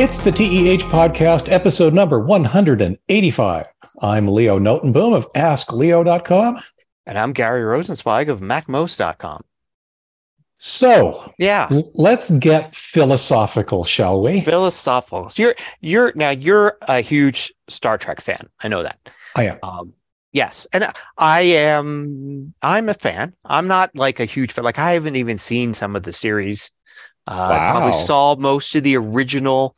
It's the TEH podcast, episode number 185. I'm Leo Notenboom of AskLeo.com. And I'm Gary Rosenzweig of MacMost.com. So, yeah, let's get philosophical, shall we? Philosophical. You're you're now you're a huge Star Trek fan. I know that. I am. Um, yes, and I am. I'm a fan. I'm not like a huge fan. Like I haven't even seen some of the series. Uh, I probably saw most of the original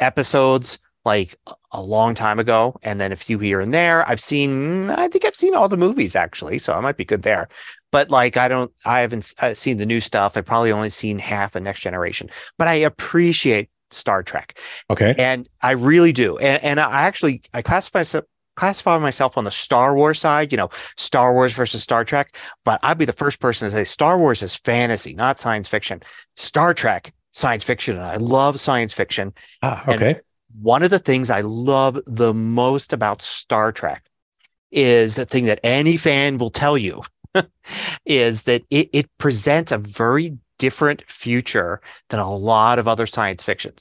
episodes like a- long time ago, and then a few here and there. I've seen. Mm, I think I've seen all the movies actually, so I might be good there. But like I don't. I haven't seen the new stuff. I've probably only seen half of Next Generation. But I appreciate Star Trek Okay. and I really do. And, and I actually I classify myself classify myself on the Star Wars side, you know, Star Wars versus Star Trek. But I'd be the first person to say Star Wars is fantasy, not science fiction. Star Trek, science fiction. And I love science fiction. Ah, okay. One of the things I love the most about Star Trek is the thing that any fan will tell you is that it, it presents a very different future than a lot of other science fictions.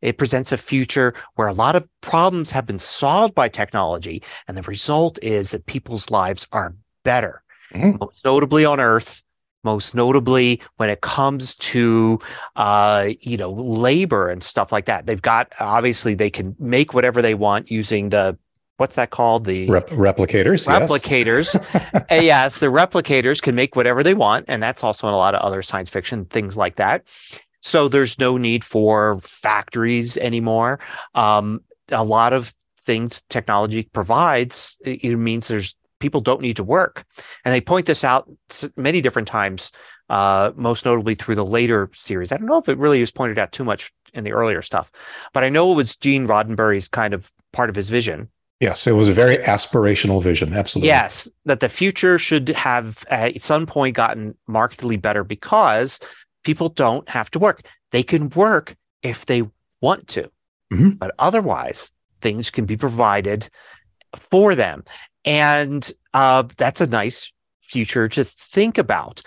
It presents a future where a lot of problems have been solved by technology, and the result is that people's lives are better, most notably on Earth. Most notably, when it comes to, uh, you know, labor and stuff like that, they've got obviously they can make whatever they want using the what's that called the Rep- replicators. yes. replicators. Uh, yes, the replicators can make whatever they want, and that's also in a lot of other science fiction things like that. So there's no need for factories anymore. Um, a lot of things technology provides it means there's people don't need to work, and they point this out many different times. Uh, most notably through the later series. I don't know if it really was pointed out too much in the earlier stuff, but I know it was Gene Roddenberry's kind of part of his vision Yes, it was a very aspirational vision. Absolutely. Yes, that the future should have at some point gotten markedly better because people don't have to work. They can work if they want to, Mhm. but otherwise, things can be provided for them. And uh, that's a nice future to think about.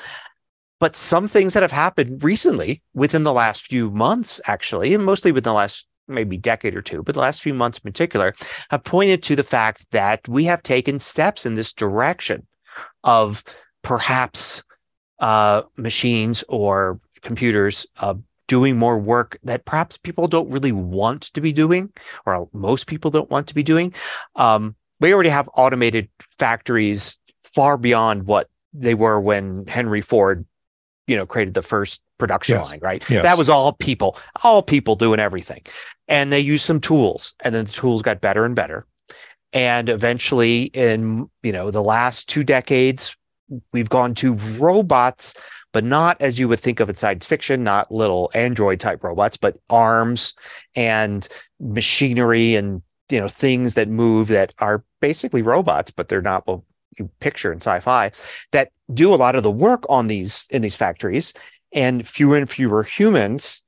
But some things that have happened recently within the last few months, actually, and mostly within the last maybe decade or two, but the last few months in particular, have pointed to the fact that we have taken steps in this direction of perhaps uh, machines or computers uh, doing more work that perhaps people don't really want to be doing, or most people don't want to be doing. Um, we already have automated factories far beyond what they were when Henry Ford, you know, created the first production Yes. line, right? Yes. That was all people, all people doing everything. And they used some tools, and then the tools got better and better. And eventually, in you know the last two decades, we've gone to robots, but not as you would think of in science fiction, not little android type robots, but arms and machinery and you know things that move that are basically robots, but they're not what you picture in sci-fi that do a lot of the work on these in these factories, and fewer and fewer humans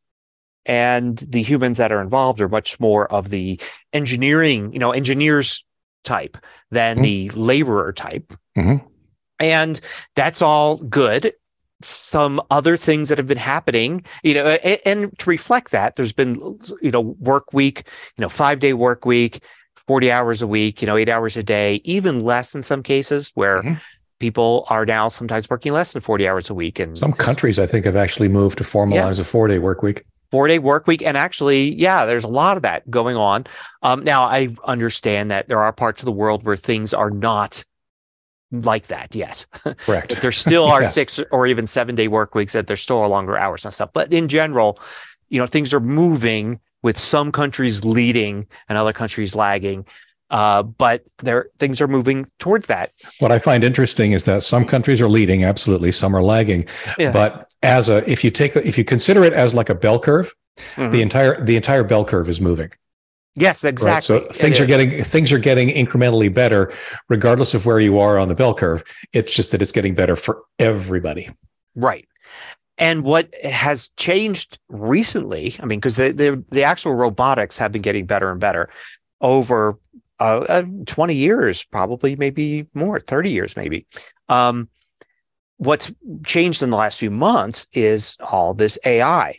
and the humans that are involved are much more of the engineering, you know, engineers type than Mhm. the laborer type. Mhm. And that's all good. Some other things that have been happening, you know, and, and to reflect that, there's been, you know, work week, you know, five day work week, 40 hours a week, you know, eight hours a day, even less in some cases where Mhm. people are now sometimes working less than 40 hours a week. And Some countries, I think, have actually moved to formalize a four day work week. four day work week. And actually, yeah, there's a lot of that going on. Um, now, I understand that there are parts of the world where things are not like that yet. Correct. There still are Yes. six or even seven day work weeks, that there's still are longer hours and stuff. But in general, you know, things are moving with some countries leading and other countries lagging. Uh, but there things are moving towards that. What I find interesting is that some countries are leading, absolutely, some are lagging. Yeah. But as a, if you take, if you consider it as like a bell curve, Mhm. the entire the entire bell curve is moving. Yes, Right? exactly. So It things are is. getting things are getting incrementally better, regardless of where you are on the bell curve. It's just that it's getting better for everybody. Right. And what has changed recently, I mean, because the, the the actual robotics have been getting better and better over uh, uh, 20 years, probably, maybe more, 30 years, maybe. Um, what's changed in the last few months is all this AI.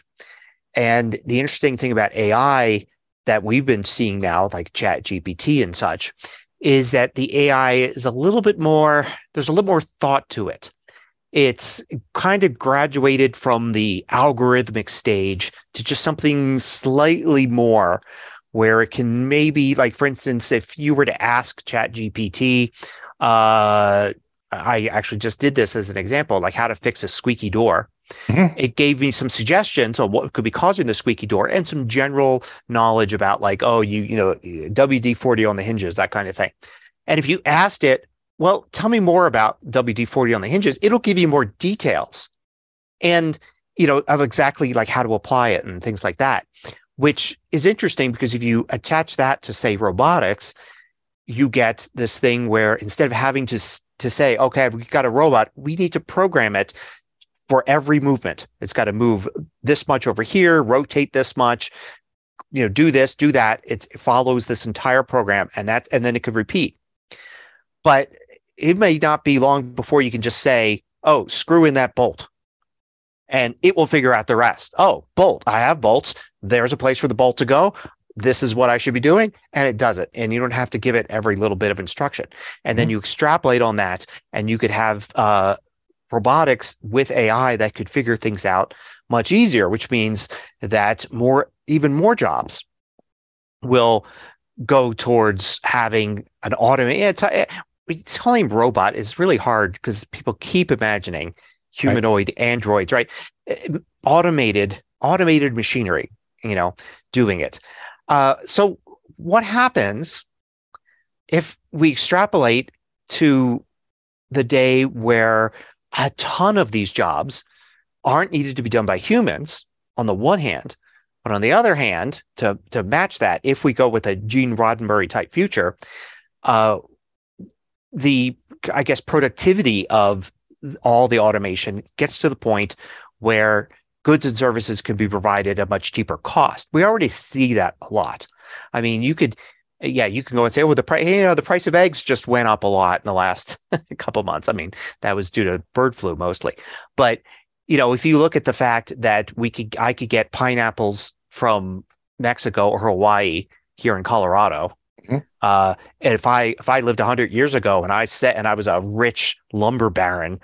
And the interesting thing about AI that we've been seeing now, like Chat GPT and such, is that the AI is a little bit more, there's a little more thought to it. It's kind of graduated from the algorithmic stage to just something slightly more where it can maybe, like, for instance, if you were to ask Chat GPT, uh, I actually just did this as an example, like how to fix a squeaky door. Mm-hmm. It gave me some suggestions on what could be causing the squeaky door and some general knowledge about like, oh, you, you know, WD 40 on the hinges, that kind of thing. And if you asked it, well, tell me more about WD 40 on the hinges, it'll give you more details and, you know, of exactly like how to apply it and things like that, which is interesting because if you attach that to, say, robotics, you get this thing where instead of having to to say, okay, we've got a robot, we need to program it for every movement. It's got to move this much over here, rotate this much, you know, do this, do that. It, follows this entire program and that's, and then it could repeat. But it may not be long before you can just say, oh, screw in that bolt and it will figure out the rest. Oh, bolt, I have bolts. There's a place for the bolt to go. This is what I should be doing. And it does it. And you don't have to give it every little bit of instruction. And mm-hmm. then you extrapolate on that and you could have uh, robotics with AI that could figure things out much easier, which means that more, even more jobs will go towards having an automated. It's, calling robot is really hard because people keep imagining humanoid right. androids, right? Eh, automated, automated machinery, you know, doing it. Uh, so what happens if we extrapolate to the day where a ton of these jobs aren't needed to be done by humans on the one hand, but on the other hand, to to match that, if we go with a Gene Roddenberry type future, uh, the I guess productivity of all the automation gets to the point where goods and services can be provided at much cheaper cost. We already see that a lot. I mean, you could yeah, you can go and say, well, the price, you know, the price of eggs just went up a lot in the last couple months. I mean, that was due to bird flu mostly. But, you know, if you look at the fact that we could, I could get pineapples from Mexico or Hawaii here in Colorado. Mm-hmm. Uh, and if I, if I lived hundred years ago and I set, and I was a rich lumber baron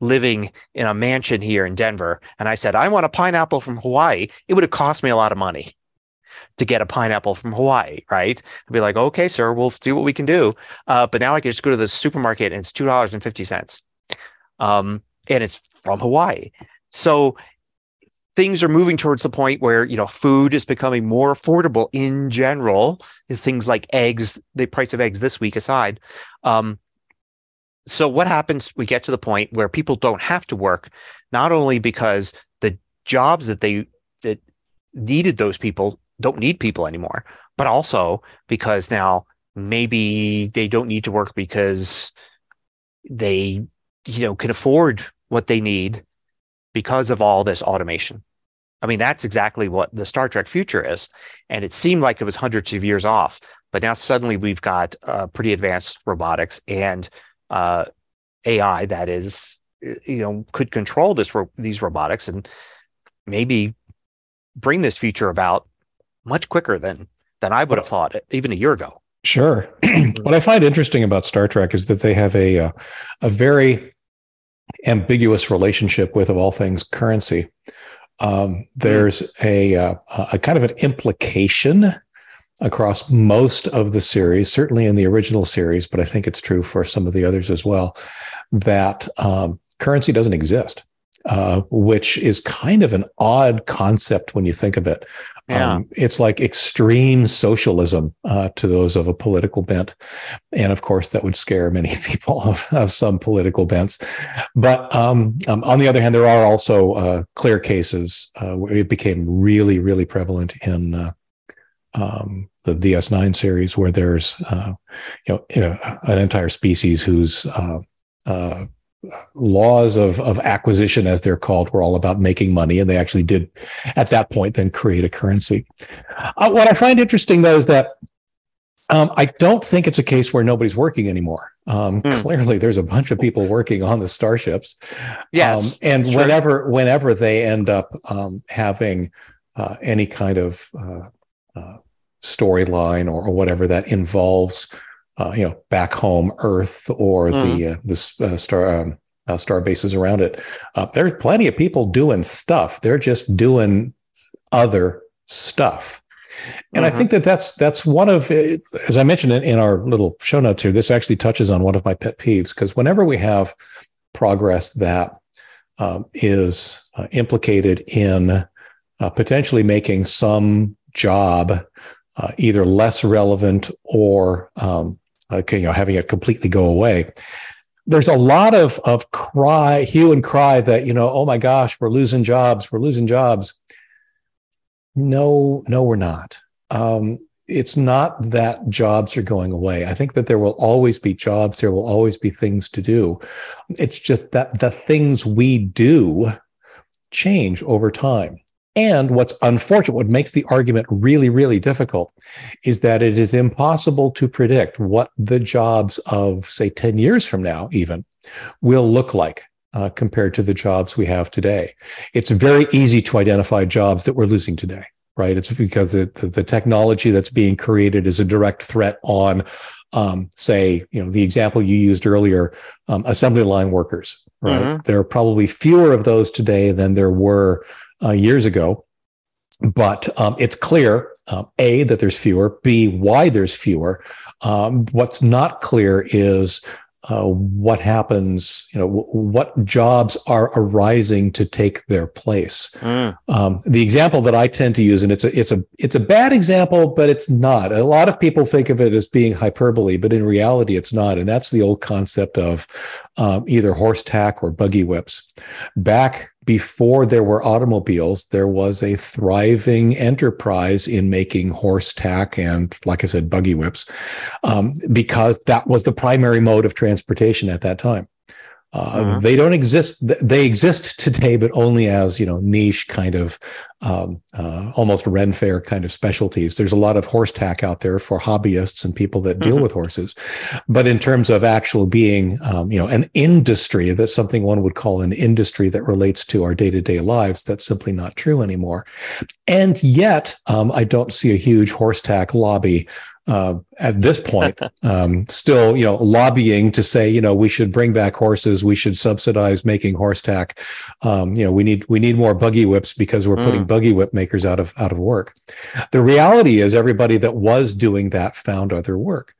living in a mansion here in Denver, and I said, I want a pineapple from Hawaii, it would have cost me a lot of money to get a pineapple from Hawaii, right? I'd be like, okay, sir, we'll see what we can do. Uh, but now I can just go to the supermarket and it's two dollars and fifty cents, um, and it's from Hawaii. So things are moving towards the point where you know food is becoming more affordable in general. Things like eggs, the price of eggs this week aside. Um, so what happens? We get to the point where people don't have to work, not only because the jobs that they that needed those people don't need people anymore, but also because now maybe they don't need to work because they, you know, can afford what they need because of all this automation. I mean, that's exactly what the Star Trek future is. And it seemed like it was hundreds of years off, but now suddenly we've got uh, pretty advanced robotics and uh, AI that is, you know, could control this these robotics and maybe bring this future about much quicker than than I would have thought even a year ago. Sure. what I find interesting about Star Trek is that they have a uh, a very ambiguous relationship with, of all things, currency. Um, there's a, uh, a kind of an implication across most of the series, certainly in the original series, but I think it's true for some of the others as well, that um, currency doesn't exist. Uh, which is kind of an odd concept when you think of it. Yeah. Um, it's like extreme socialism uh, to those of a political bent. And of course, that would scare many people of, of some political bents. But um, um, on the other hand, there are also uh, clear cases uh, where it became really, really prevalent in uh, um, the DS9 series, where there's uh, you know an entire species whose laws of, of acquisition, as they're called, were all about making money. And they actually did, at that point, then create a currency. Uh, what I find interesting, though, is that um, I don't think it's a case where nobody's working anymore. Um, mm. Clearly, there's a bunch of people working on the starships. Yes, um, and sure. whenever whenever they end up um, having uh, any kind of uh, uh, storyline or, or, whatever that involves, uh, you know, back home Earth or mm. the uh, the uh, star um, uh, star bases around it. Uh, there's plenty of people doing stuff. They're just doing other stuff. And mm-hmm. I think that that's that's one of, as I mentioned in, in our little show notes here. This actually touches on one of my pet peeves because whenever we have progress that um, is uh, implicated in uh, potentially making some job uh, either less relevant or um, you know having it completely go away. There's a lot of of cry, hue and cry that you know, oh my gosh, we're losing jobs, we're losing jobs. No, no, we're not. Um, it's not that jobs are going away. I think that there will always be jobs. There will always be things to do. It's just that the things we do change over time. And what's unfortunate, what makes the argument really, really difficult is that it is impossible to predict what the jobs of, say, 10 years from now, even, will look like. Uh, compared to the jobs we have today. It's very easy to identify jobs that we're losing today right? It's because the, the technology that's being created is a direct threat on, um, say, you know, the example you used earlier, um, assembly line workers, right? Mm-hmm. There are probably fewer of those today than there were uh, years ago. But um, it's clear, uh, A, that there's fewer, B, why there's fewer. Um, what's not clear is uh, what happens, you know, w- what jobs are arising to take their place. Mm. Um, the example that I tend to use, and it's a it's a it's a bad example, but it's not. A lot of people think of it as being hyperbole, but in reality, it's not. And that's the old concept of um, either horse tack or buggy whips. Back before there were automobiles, there was a thriving enterprise in making horse tack and, like I said, buggy whips, um, because that was the primary mode of transportation at that time. Uh, mm-hmm. They don't exist. They exist today, but only as you know niche kind of um, uh, almost Ren fair kind of specialties. There's a lot of horse tack out there for hobbyists and people that deal mm-hmm. with horses, but in terms of actual being um, you know an industry, that's something one would call an industry that relates to our day to day lives. That's simply not true anymore. And yet, um, I don't see a huge horse tack lobby uh, at this point, um, still, you know, lobbying to say, you know, we should bring back horses, we should subsidize making horse tack. Um, you know, we need we need more buggy whips because we're mm. putting buggy whip makers out of out of work. The reality is, everybody that was doing that found other work.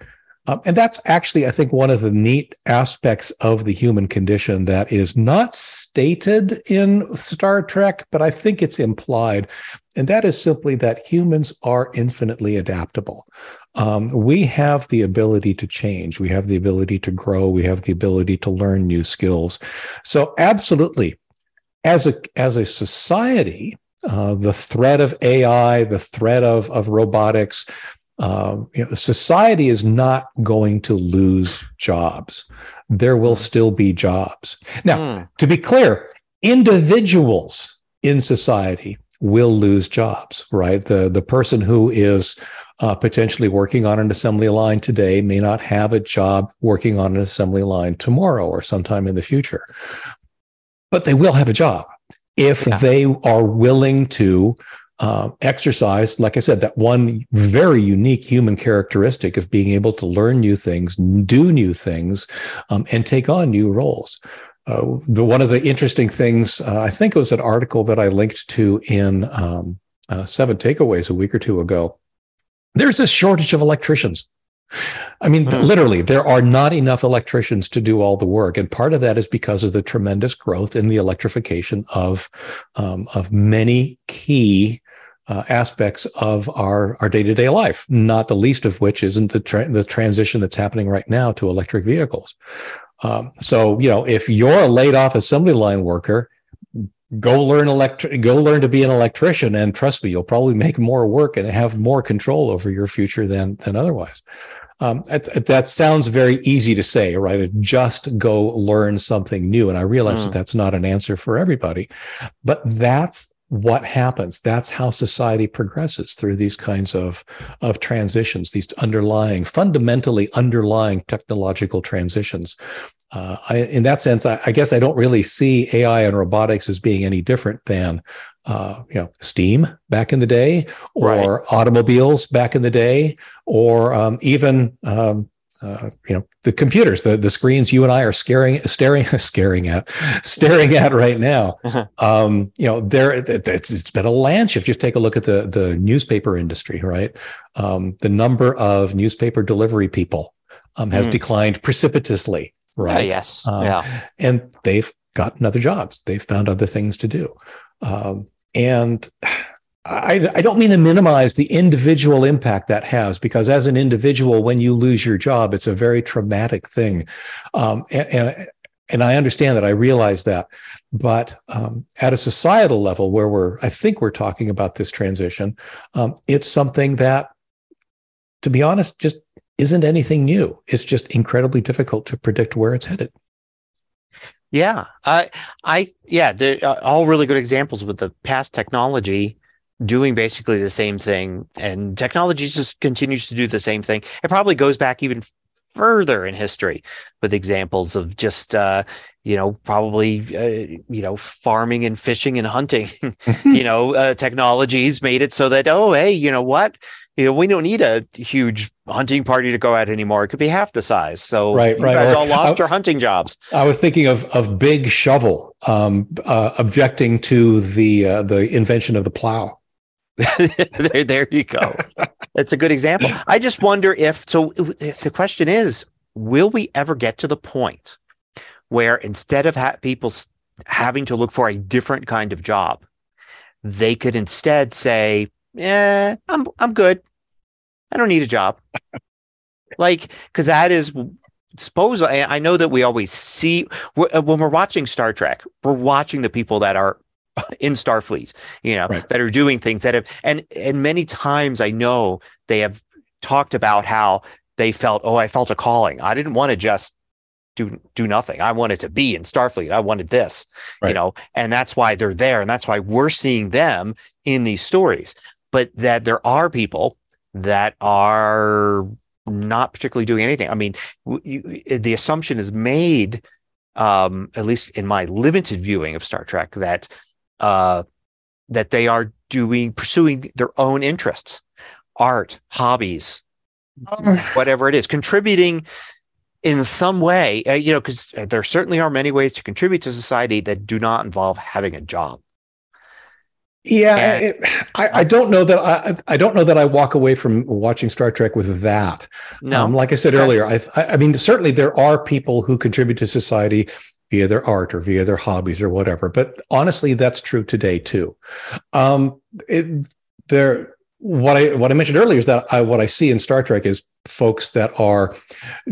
Um, and that's actually, I think, one of the neat aspects of the human condition that is not stated in Star Trek, but I think it's implied. And that is simply that humans are infinitely adaptable um, we have the ability to change. We have the ability to grow. We have the ability to learn new skills. So, absolutely, as a as a society, uh, the threat of AI, the threat of of robotics, uh, you know, society is not going to lose jobs. There will hmm. still be jobs. Now, mm. to be clear, individuals in society will lose jobs. Right, the the person who is uh, potentially working on an assembly line today may not have a job working on an assembly line tomorrow or sometime in the future. But they will have a job if yeah. they are willing to uh, exercise, like I said, that one very unique human characteristic of being able to learn new things, do new things, um, and take on new roles. Uh, the one of the interesting things, uh, I think it was an article that I linked to in um, uh, Seven Takeaways a week or two ago, there's a shortage of electricians. I mean, mm. literally, there are not enough electricians to do all the work, and part of that is because of the tremendous growth in the electrification of um, of many key uh, aspects of our our day to day life. Not the least of which isn't the tra- the transition that's happening right now to electric vehicles. Um, so, you know, if you're a laid off assembly line worker, go learn electric go learn to be an electrician and trust me you'll probably make more work and have more control over your future than than otherwise um, that, that, sounds very easy to say right just go learn something new and i realize mm. that that's not an answer for everybody but that's what happens. That's how society progresses through these kinds of, of transitions, these underlying, fundamentally underlying technological transitions. Uh, I, in that sense, I, I, guess I don't really see AI and robotics as being any different than, uh, you know, steam back in the day, or right. automobiles back in the day, or um, even um, uh, you know the computers the the screens you and i are scaring staring staring at staring at right now. Uh-huh. um, you know there it's, it's been a land shift. Just take a look at the the newspaper industry right? Um, the number of newspaper delivery people um, has mm. declined precipitously right? uh, yes. Um, yeah. and they've gotten other jobs. They've found other things to do. Um, and I, I, don't mean to minimize the individual impact that has, because as an individual, when you lose your job, it's a very traumatic thing. Um, and, and, and, I understand that. I realize that. But um, at a societal level, where we're, I think we're talking about this transition, um, it's something that, to be honest, just isn't anything new. It's just incredibly difficult to predict where it's headed. Yeah, I, I, yeah, uh, all really good examples with the past technology doing basically the same thing and technology just continues to do the same thing. It probably goes back even further in history with examples of just uh, you know probably uh, you know farming and fishing and hunting. You know uh, technologies made it so that oh hey you know what? You know we don't need a huge hunting party to go out anymore. It could be half the size. So right you right. guys all lost I, your hunting jobs. I was thinking of of big shovel um, uh, objecting to the uh, the invention of the plow there, there you go. That's a good example. I just wonder if so. If the question is, will we ever get to the point where instead of ha- people having to look for a different kind of job, they could instead say, "Yeah, I'm I'm good. I don't need a job." like, because that is suppose I, I, know that we always see when we're watching Star Trek, we're watching the people that are in Starfleet, you know, right. that are doing things that have and and many times I know they have talked about how they felt, oh, I felt a calling. I didn't want to just do do nothing. I wanted to be in Starfleet. I wanted this, right. you know, and that's why they're there, and that's why we're seeing them in these stories. But that there are people that are not particularly doing anything. I mean, you, the assumption is made, um, at least in my limited viewing of Star Trek, that uh, that they are doing pursuing their own interests, art, hobbies, um, whatever it is, contributing in some way. Uh, you know, because there certainly are many ways to contribute to society that do not involve having a job. Yeah, it, I, I, don't know that I I don't know that I walk away from watching Star Trek with that. No, um, like I said earlier, I I mean certainly there are people who contribute to society via their art or via their hobbies or whatever. But honestly, that's true today too. Um, it, there, what I what I mentioned earlier is that I, what I see in Star Trek is folks that are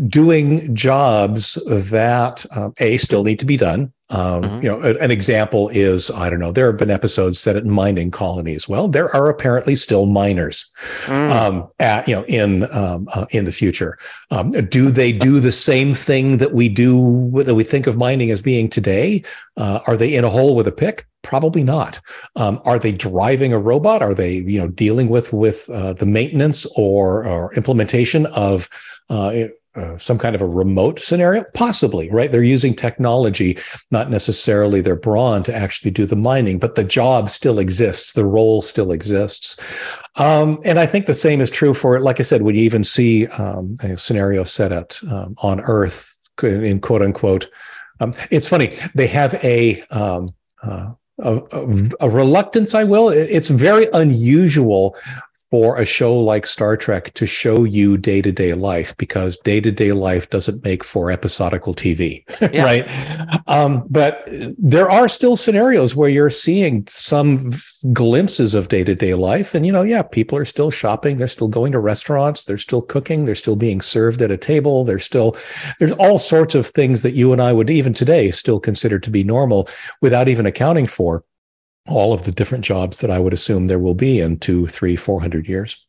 doing jobs that um, a still need to be done um, mm-hmm. You know, an example is I don't know. There have been episodes set at mining colonies. Well, there are apparently still miners, mm. um, at, you know, in um, uh, in the future. Um, do they do the same thing that we do that we think of mining as being today? Uh, are they in a hole with a pick? Probably not. Um, are they driving a robot? Are they you know dealing with with uh, the maintenance or or implementation of uh, uh, some kind of a remote scenario? Possibly, right? They're using technology, not necessarily their brawn to actually do the mining, but the job still exists, the role still exists. Um, and I think the same is true for, like I said, when you even see um, a scenario set at um, on Earth in quote unquote. Um, it's funny they have a um, uh, a, a, reluctance, I will. It's very unusual for a show like Star Trek to show you day to day life because day to day life doesn't make for episodical TV, right? Um, but there are still scenarios where you're seeing some glimpses of day to day life. And, you know, yeah, people are still shopping. They're still going to restaurants. They're still cooking. They're still being served at a table. They're still, there's all sorts of things that you and I would even today still consider to be normal without even accounting for all of the different jobs that I would assume there will be in two, three, four hundred years.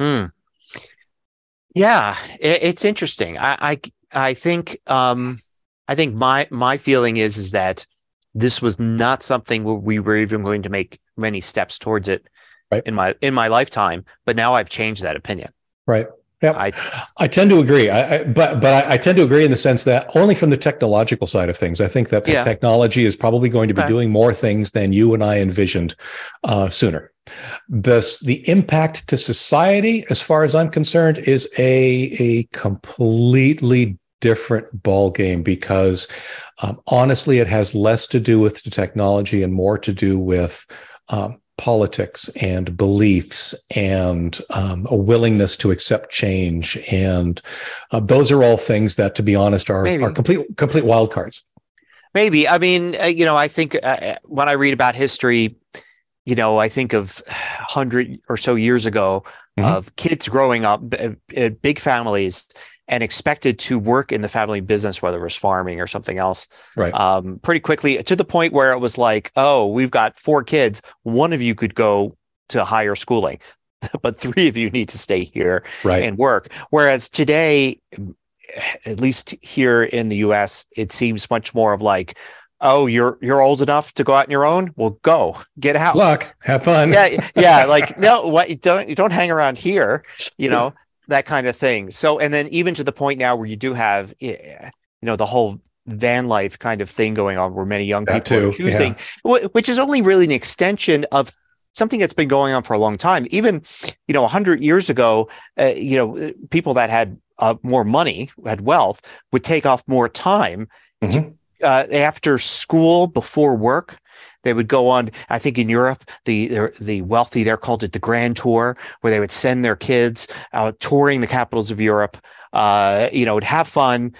Hmm. Yeah, it, it's interesting. I, I, I think, um, I think my my feeling is is that this was not something where we were even going to make many steps towards it Right. in my in my lifetime. But now I've changed that opinion. Right. Yeah, I I tend to agree. I, I, but but I, I tend to agree in the sense that only from the technological side of things. I think that the Yeah. technology is probably going to be Okay. doing more things than you and I envisioned uh, sooner. This the impact to society, as far as I'm concerned, is a a completely different ball game because um, honestly, it has less to do with the technology and more to do with um, politics and beliefs and um, a willingness to accept change. And uh, those are all things that, to be honest, are, Maybe. are complete complete wild cards. Maybe. I mean, uh, you know, I think uh, when I read about history, you know, I think of 100 or so years ago Mhm. of kids growing up uh, uh, big families and expected to work in the family business, whether it was farming or something else, Right. um, pretty quickly to the point where it was like, oh, we've got four kids. One of you could go to higher schooling, but three of you need to stay here right. and work. Whereas today, at least here in the US, it seems much more of like, oh, you're you're old enough to go out on your own. Well, go get out. Luck. Have fun. Yeah, yeah. Like no, what you don't you don't hang around here. You know that kind of thing. So, and then even to the point now where you do have, eh, you know, the whole van life kind of thing going on, where many young That people are choosing, wh- which is only really an extension of something that's been going on for a long time. Even, you know, hundred years ago, uh, you know, uh, people that had uh, more money, had wealth, would take off more time Mhm. uh, after school, before work. They would go on. I think in Europe, the the, wealthy they're called it the Grand Tour, where they would send their kids out touring the capitals of Europe. Uh, you know, would have fun,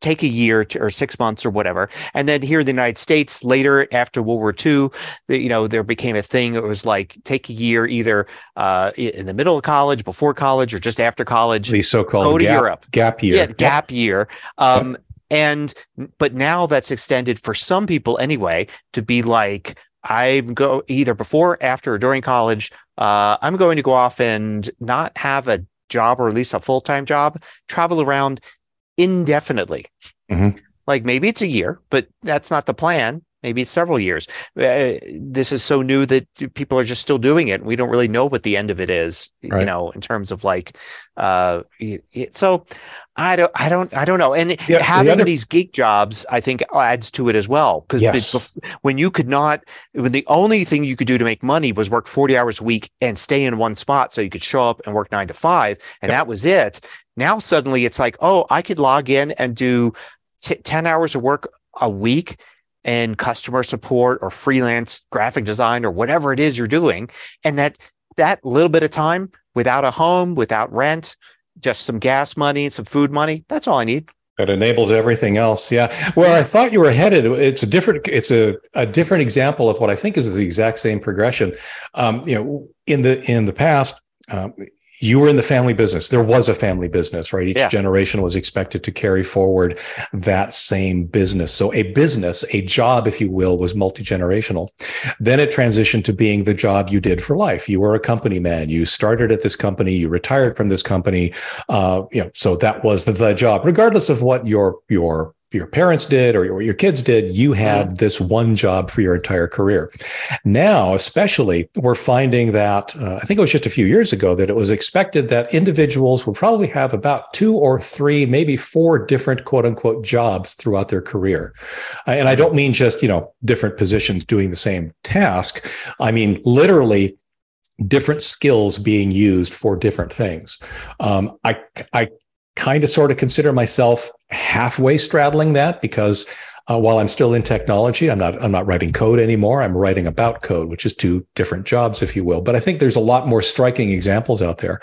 take a year to, or six months or whatever, and then here in the United States, later after World War II, the, you know, there became a thing. It was like take a year either uh, in the middle of college, before college, or just after college. The so-called Go to gap, Europe. gap year. Yeah, gap year. Um, and but now that's extended for some people anyway to be like, I'm go either before, after, or during college. Uh, I'm going to go off and not have a job or at least a full time job, travel around indefinitely. Mhm. Like maybe it's a year, but that's not the plan. Maybe it's several years. Uh, this is so new that people are just still doing it. We don't really know what the end of it is, you know, in terms of like, uh, y- so I don't, I don't, I don't know. And Yeah, the having other- these geek jobs, I think adds to it as well. Because Yes. when you could not, when the only thing you could do to make money was work 40 hours a week and stay in one spot so you could show up and work nine to five, and Yep. that was it. Now suddenly it's like, oh, I could log in and do t- 10 hours of work a week in customer support or freelance graphic design or whatever it is you're doing. And that that little bit of time without a home, without rent, just some gas money, and some food money, that's all I need. That enables everything else. Yeah. Where I thought you were headed, it's a different, it's a, a different example of what I think is the exact same progression. Um, you know, in the in the past, um, you were in the family business. There was a family business, right? Each Yeah. generation was expected to carry forward that same business. So a business, a job, if you will, was multi-generational. Then it transitioned to being the job you did for life. You were a company man. You started at this company, you retired from this company. Uh, you know, so that was the, the job, regardless of what your your your parents did or your, your kids did, you had this one job for your entire career. Now, especially, we're finding that uh, I think it was just a few years ago that it was expected that individuals would probably have about two or three, maybe four different quote unquote jobs throughout their career. Uh, and I don't mean just, you know, different positions doing the same task. I mean, literally different skills being used for different things. Um, I, I kind of sort of consider myself halfway straddling that because uh, while I'm still in technology, I'm not I'm not writing code anymore. I'm writing about code, which is two different jobs, if you will. But I think there's a lot more striking examples out there.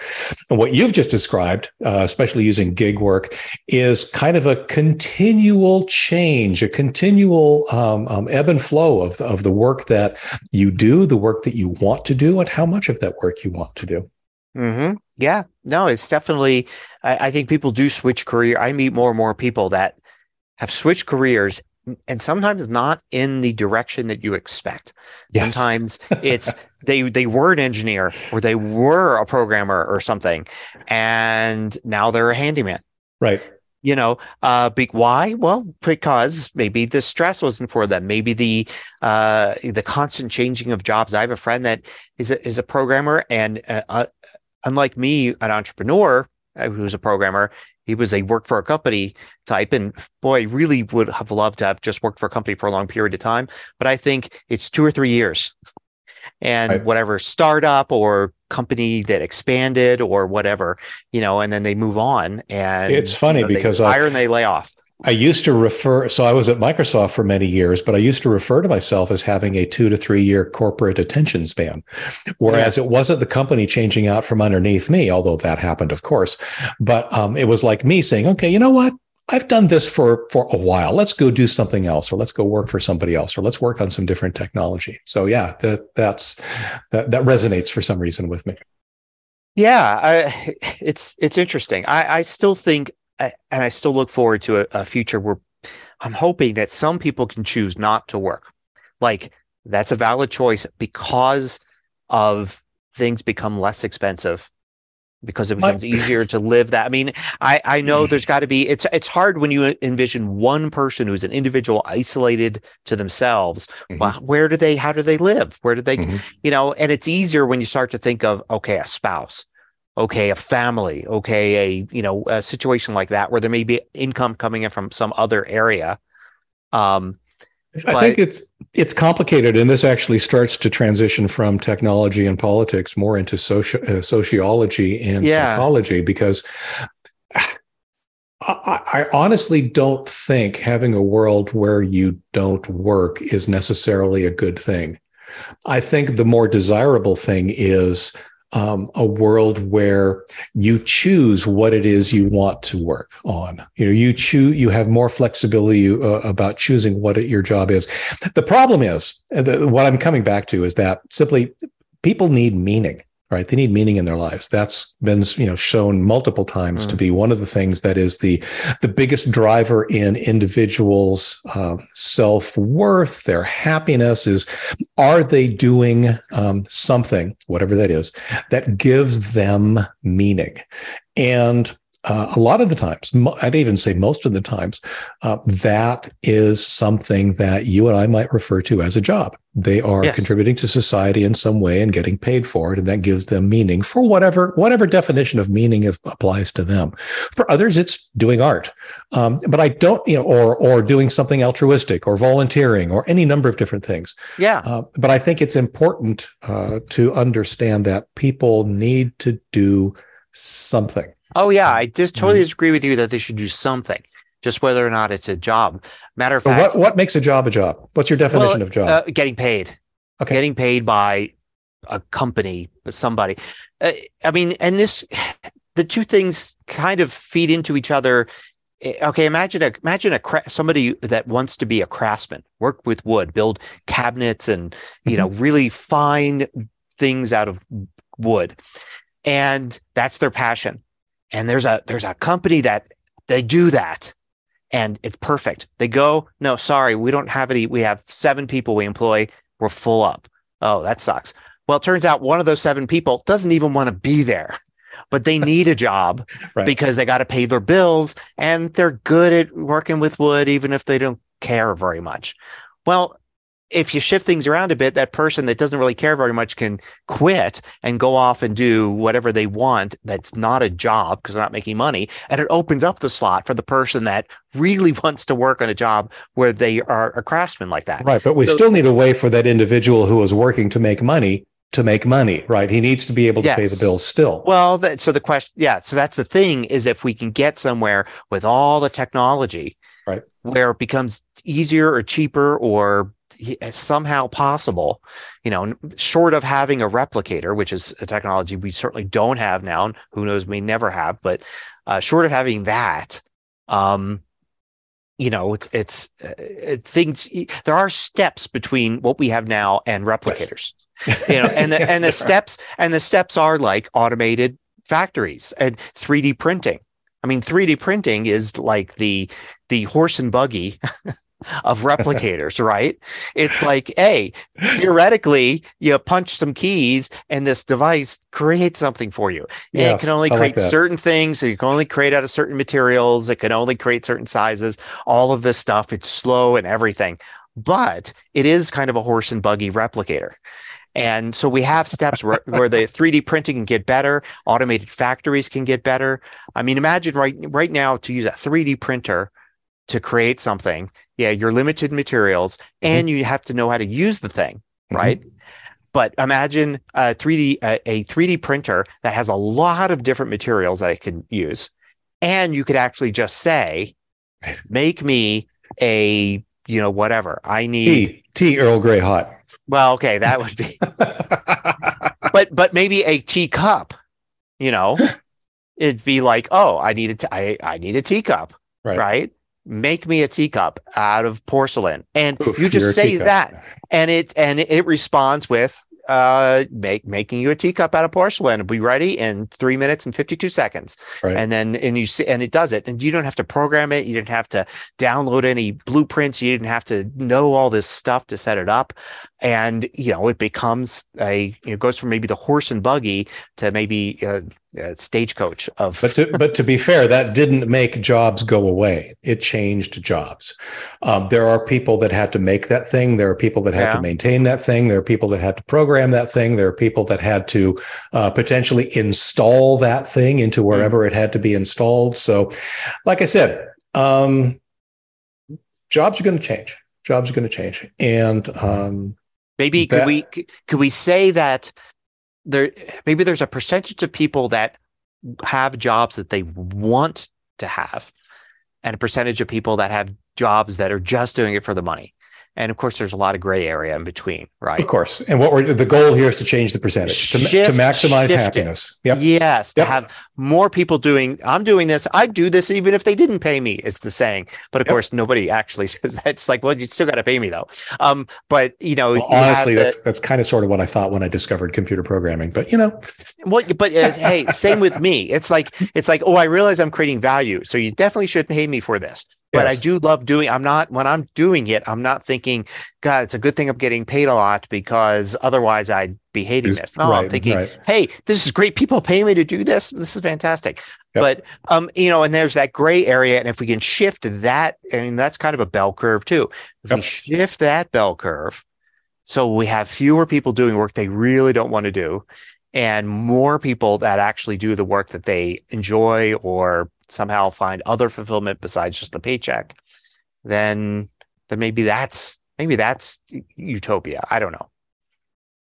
And what you've just described, uh, especially using gig work, is kind of a continual change, a continual um, um, ebb and flow of of the work that you do, the work that you want to do, and how much of that work you want to do. Hmm Yeah, no, it's definitely. I, I think people do switch career. I meet more and more people that have switched careers, and sometimes not in the direction that you expect. Yes. Sometimes it's they they were an engineer or they were a programmer or something, and now they're a handyman. Right. you know uh big why well because maybe the stress wasn't for them maybe the uh the constant changing of jobs i have a friend that is a, is a programmer and uh, uh, unlike me an entrepreneur uh, who's a programmer he was a work for a company type and boy really would have loved to have just worked for a company for a long period of time but i think it's two or three years and right. whatever startup or company that expanded or whatever, you know, and then they move on. And it's funny you know, because they hire I, and they lay off. I used to refer, so I was at Microsoft for many years, but I used to refer to myself as having a two to three year corporate attention span. Whereas yeah. it wasn't the company changing out from underneath me, although that happened, of course. But um, it was like me saying, okay, you know what? I've done this for for a while. Let's go do something else, or let's go work for somebody else, or let's work on some different technology. So yeah, that that's that, that resonates for some reason with me. Yeah, I, it's it's interesting. I, I still think, and I still look forward to a, a future where I'm hoping that some people can choose not to work. Like that's a valid choice because of things become less expensive because it becomes easier to live that. I mean, I, I know there's got to be, it's, it's hard when you envision one person who's an individual isolated to themselves. Mm-hmm. Well, where do they, how do they live? Where do they, mm-hmm. you know, and it's easier when you start to think of, okay, a spouse, okay, a family, okay, a, you know, a situation like that where there may be income coming in from some other area. Um, I think it's it's complicated, and this actually starts to transition from technology and politics more into soci- uh, sociology and yeah. psychology because I, I, honestly don't think having a world where you don't work is necessarily a good thing. I think the more desirable thing is um, a world where you choose what it is you want to work on. You know, you choose, you have more flexibility uh, about choosing what it, your job is. The problem is, the, what I'm coming back to is that simply people need meaning right? They need meaning in their lives. That's been you know shown multiple times mm. to be one of the things that is the the biggest driver in individuals uh, self-worth their happiness is are they doing um, something whatever that is that gives them meaning? And uh, a lot of the times, I'd even say most of the times, uh, that is something that you and I might refer to as a job. They are yes. contributing to society in some way and getting paid for it, and that gives them meaning for whatever whatever definition of meaning applies to them. For others, it's doing art, um, but I don't, you know, or or doing something altruistic, or volunteering, or any number of different things. Yeah. Uh, but I think it's important uh, to understand that people need to do something. Oh yeah, I just totally mm-hmm. disagree with you that they should do something. Just whether or not it's a job. Matter of but fact, what what makes a job a job? What's your definition well, of job? Uh, getting paid. Okay. Getting paid by a company, but somebody. Uh, I mean, and this, the two things kind of feed into each other. Okay, imagine a imagine a cra- somebody that wants to be a craftsman, work with wood, build cabinets, and you mm-hmm. know really fine things out of wood, and that's their passion and there's a there's a company that they do that. And it's perfect. They go no sorry we don't have any we have seven people we employ. We're full up. Oh that sucks. Well it turns out one of those seven people doesn't even want to be there but they need a job right. because they got to pay their bills and they're good at working with wood even if they don't care very much. Well if you shift things around a bit, that person that doesn't really care very much can quit and go off and do whatever they want. That's not a job because they're not making money. And it opens up the slot for the person that really wants to work on a job where they are a craftsman like that. Right. But we so, still need a way for that individual who is working to make money to make money, right? He needs to be able to yes. pay the bills still. Well, that, so the question, yeah. So that's the thing is if we can get somewhere with all the technology, right, where it becomes easier or cheaper or somehow possible, you know, short of having a replicator, which is a technology we certainly don't have now, and who knows, may never have, but uh, short of having that, um, you know, it's it's uh, it, things. There are steps between what we have now and replicators. Yes. you know, and the yes, and the steps are. and the steps are like automated factories and 3D printing. I mean, 3D printing is like the the horse and buggy of replicators, right? It's like, hey, theoretically, you punch some keys and this device creates something for you. Yes, it can only create like certain things. So you can only create out of certain materials. It can only create certain sizes, all of this stuff. It's slow and everything, but it is kind of a horse and buggy replicator. And so we have steps where, where the 3D printing can get better, automated factories can get better. I mean, imagine right right now to use a 3D printer to create something. Yeah, you're limited materials mm-hmm. and you have to know how to use the thing, mm-hmm. right? But imagine a 3D a, a 3D printer that has a lot of different materials that it can use, and you could actually just say, "Make me a you know whatever I need." Tea, tea Earl Grey hot. Well, okay, that would be. but but maybe a teacup, you know, it'd be like, oh, I need a t- I, I need a teacup, right. right? Make me a teacup out of porcelain, and Oof, you just say that, and it and it responds with uh, make making you a teacup out of porcelain. Be ready in three minutes and 52 seconds. Right. And then, and you see, and it does it. And you don't have to program it. You didn't have to download any blueprints. You didn't have to know all this stuff to set it up and you know it becomes a it goes from maybe the horse and buggy to maybe a, a stagecoach of but to, but to be fair that didn't make jobs go away. It changed jobs. Um, there are people that had to make that thing. There are people that had yeah. to maintain that thing. There are people that had to program that thing. There are people that had to uh, potentially install that thing into hmm. wherever mm. it had to be installed. So like i said um, jobs are going to change. Jobs are going to change. And um, Maybe that, could we could we say that there maybe there's a percentage of people that have jobs that they want to have and a percentage of people that have jobs that are just doing it for the money. And of course, there's a lot of gray area in between, right? Of course. And what we're the goal here is to change the percentage to, Shift, to maximize happiness. Yep. Yes, to have more people doing. I'm doing this. I'd do this even if they didn't pay me. Is the saying, but of yep. course, nobody actually says that. It's like, well, you still got to pay me though. Um, but you know, well, honestly, the, that's that's kind of sort of what I thought when I discovered computer programming. But you know, well, but uh, hey, same with me. It's like it's like, oh, I realize I'm creating value, so you definitely should pay me for this but yes. I do love doing I'm not when I'm doing it I'm not thinking god it's a good thing I'm getting paid a lot because otherwise I'd be hating this no right, I'm thinking right. hey this is great people pay me to do this this is fantastic yep. but um you know and there's that gray area and if we can shift that I mean that's kind of a bell curve too if yep. we shift that bell curve so we have fewer people doing work they really don't want to do and more people that actually do the work that they enjoy or somehow find other fulfillment besides just the paycheck, then then maybe that's maybe that's utopia. I don't know.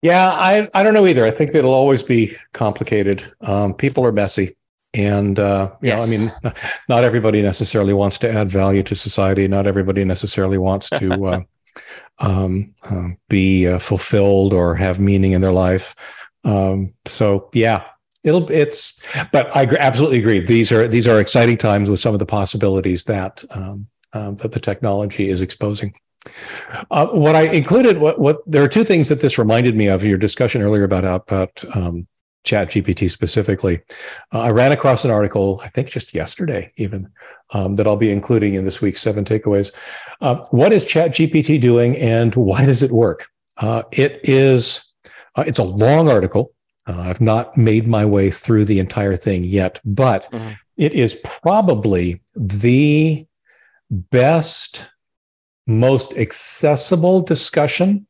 Yeah, I I don't know either. I think it'll always be complicated. Um, people are messy, and uh, you yes. know, I mean, not everybody necessarily wants to add value to society. Not everybody necessarily wants to uh, um, uh, be uh, fulfilled or have meaning in their life. Um, so yeah, it'll it's but i absolutely agree. These are these are exciting times with some of the possibilities that um, um, that the technology is exposing. Uh, what i included what what there are two things that this reminded me of your discussion earlier about about um, chat gpt specifically. Uh, i ran across an article i think just yesterday even um, that i'll be including in this week's seven takeaways. Uh, what is chat gpt doing and why does it work? Uh, it is uh, it's a long article uh, I've not made my way through the entire thing yet, but mm-hmm. it is probably the best, most accessible discussion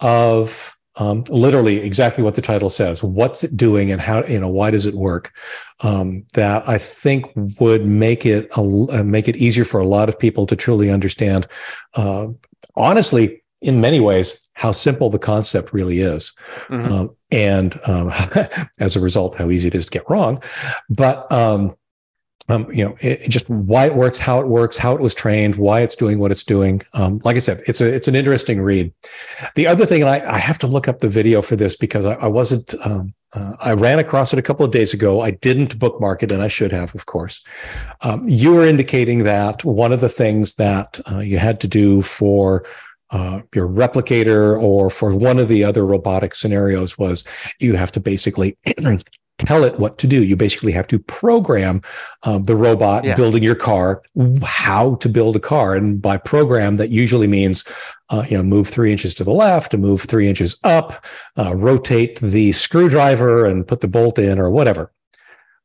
of um, literally exactly what the title says. What's it doing, and how you know why does it work? Um, that I think would make it a, uh, make it easier for a lot of people to truly understand. Uh, honestly, in many ways, how simple the concept really is. Mm-hmm. Um, and um, as a result, how easy it is to get wrong. But um, um, you know, it, it just why it works, how it works, how it was trained, why it's doing what it's doing. Um, like I said, it's a it's an interesting read. The other thing, and I, I have to look up the video for this because I, I wasn't. Um, uh, I ran across it a couple of days ago. I didn't bookmark it, and I should have, of course. Um, you were indicating that one of the things that uh, you had to do for uh, your replicator or for one of the other robotic scenarios was you have to basically tell it what to do. You basically have to program um, the robot Yeah. building your car how to build a car, and by program that usually means uh, you know move three inches to the left, and move three inches up, uh, rotate the screwdriver, and put the bolt in, or whatever.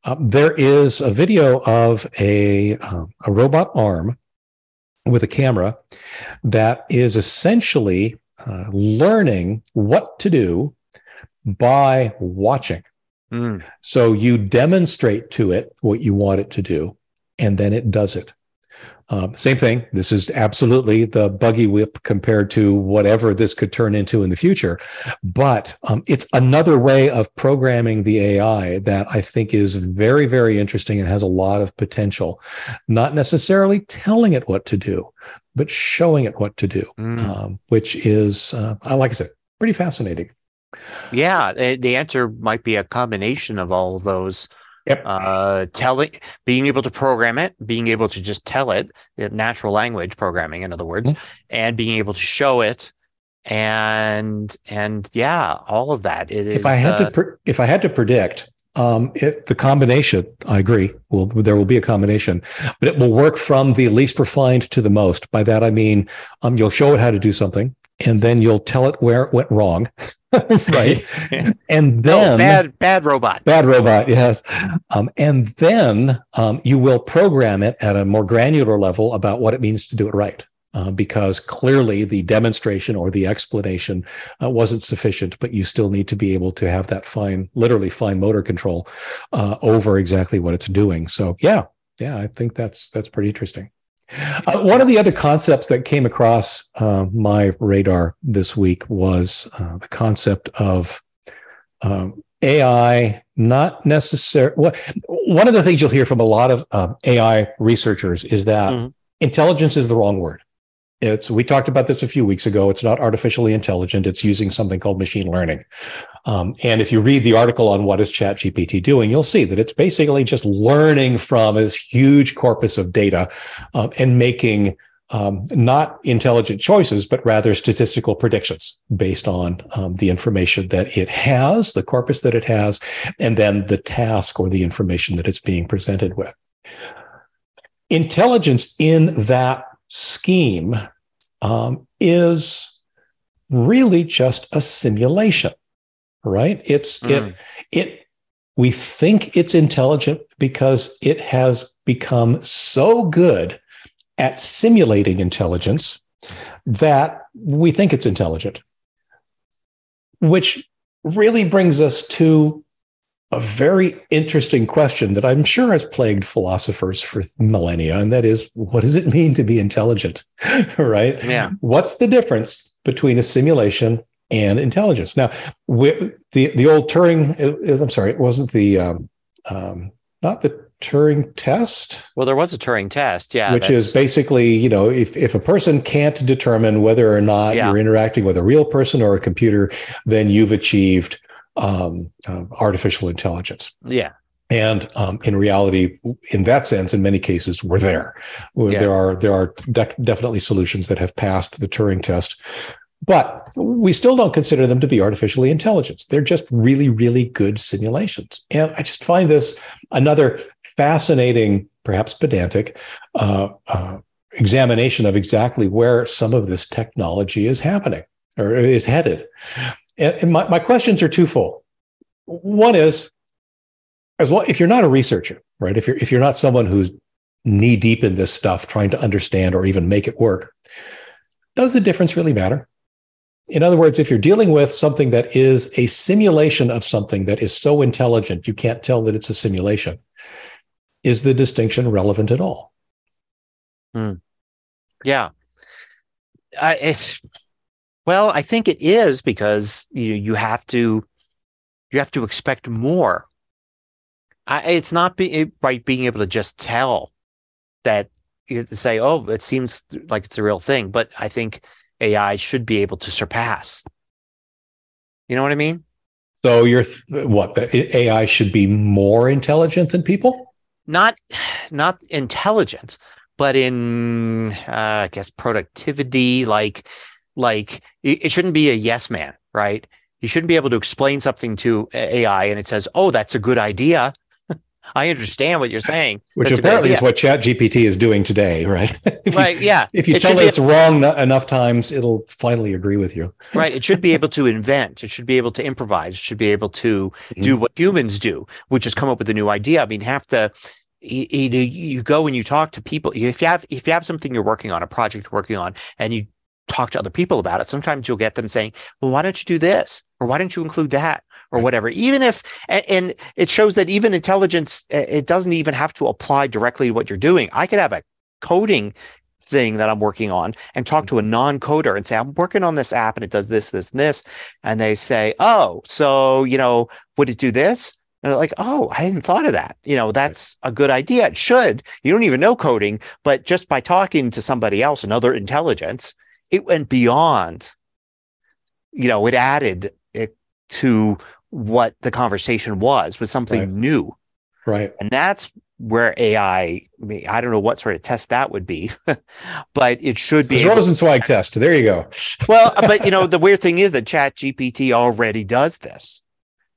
Uh, there is a video of a uh, a robot arm with a camera that is essentially uh, learning what to do by watching. Mm. So you demonstrate to it what you want it to do, and then it does it. Um, same thing. This is absolutely the buggy whip compared to whatever this could turn into in the future. But um, it's another way of programming the AI that I think is very, very interesting and has a lot of potential. Not necessarily telling it what to do, but showing it what to do, Mm. um, which is, uh, like I said, pretty fascinating. Yeah, the, the answer might be a combination of all of those. Yep. Uh, telling, being able to program it, being able to just tell it, uh, natural language programming, in other words, Mhm. and being able to show it, and and yeah, all of that. It is. if I had uh, to, pre- if I had to predict, um, it, the combination, I agree. Well, there will be a combination, but it will work from the least refined to the most. By that I mean, um, you'll show it how to do something, and then you'll tell it where it went wrong, right? And no, then bad bad robot. Bad robot, yes. Um, and then um, you will program it at a more granular level about what it means to do it right. Uh, because clearly the demonstration or the explanation uh, wasn't sufficient, but you still need to be able to have that fine, literally fine motor control uh, over exactly what it's doing. So, yeah, yeah, I think that's that's pretty interesting. Uh, one of the other concepts that came across uh, my radar this week was uh, the concept of um, AI, not necessarily. Well, one of the things you'll hear from a lot of um, AI researchers is that Mhm. intelligence is the wrong word. It's we talked about this a few weeks ago. It's not artificially intelligent. It's using something called machine learning. Um, and if you read the article on what is ChatGPT doing, you'll see that it's basically just learning from this huge corpus of data um, and making um, not intelligent choices, but rather statistical predictions based on um, the information that it has, the corpus that it has, and then the task or the information that it's being presented with. Intelligence in that scheme um, is really just a simulation, right? It's it Mm. it we think it's intelligent because it has become so good at simulating intelligence that we think it's intelligent which really brings us to a very interesting question that I'm sure has plagued philosophers for millennia, and that is, what does it mean to be intelligent? right? Yeah. What's the difference between a simulation and intelligence? Now, we, the the old Turing is, I'm sorry, it wasn't the um, um, not the Turing test Well, there was a Turing test. Yeah. which is basically, you know, if, if a person can't determine whether or not Yeah. you're interacting with a real person or a computer, then you've achieved um, uh, artificial intelligence. yeah. And um, in reality, in that sense, in many cases, we're there. Yeah. There are there are dec- definitely solutions that have passed the Turing test, but we still don't consider them to be artificially intelligent. They're just really, really good simulations. And I just find this another fascinating, perhaps pedantic, uh, uh, examination of exactly where some of this technology is happening or is headed. And, my, my questions are twofold. One is, as well, if you're not a researcher, right? If you're if you're not someone who's knee deep in this stuff, trying to understand or even make it work, does the difference really matter? In other words, if you're dealing with something that is a simulation of something that is so intelligent you can't tell that it's a simulation, is the distinction relevant at all? Hmm. Yeah. I it's well, I think it is because you you have to you have to expect more. I, it's not be, by being able to just tell that you have to say, oh, it seems like it's a real thing, but I think AI should be able to surpass. You know what I mean? So you're th- what AI should be more intelligent than people? Not not intelligent, but in uh, I guess productivity, like like it, it shouldn't be a yes man, right? You shouldn't be able to explain something to AI and it says, "Oh, that's a good idea." I understand what you're saying. Which That's apparently is what Chat GPT is doing today, right? if right. You, yeah. If you It tell it it's wrong no- enough times, it'll finally agree with you. right. It should be able to invent. It should be able to improvise. It should be able to mm-hmm. do what humans do, which is come up with a new idea. I mean, have to. You, you, you go and you talk to people. If you have if you have something you're working on, a project you're working on, and you talk to other people about it, sometimes you'll get them saying, "Well, why don't you do this?" or "Why don't you include that?" or whatever. Even if and, and it shows that even intelligence, uh, it doesn't even have to apply directly to what you're doing. I could have a coding thing that I'm working on and talk to a non-coder and say, I'm working on this app and it does this, this, and this. And they say, Oh, so, you know, would it do this? And they're like, Oh, I hadn't thought of that. You know, that's a good idea. It should. You don't even know coding, but just by talking to somebody else, another intelligence, it went beyond, you know, it added it to what the conversation was, was something Right. new. Right. And that's where AI, I, mean, I don't know what sort of test that would be, but it should be. It's able- Rosenzweig test. There you go. well, but you know, the weird thing is that Chat GPT already does this,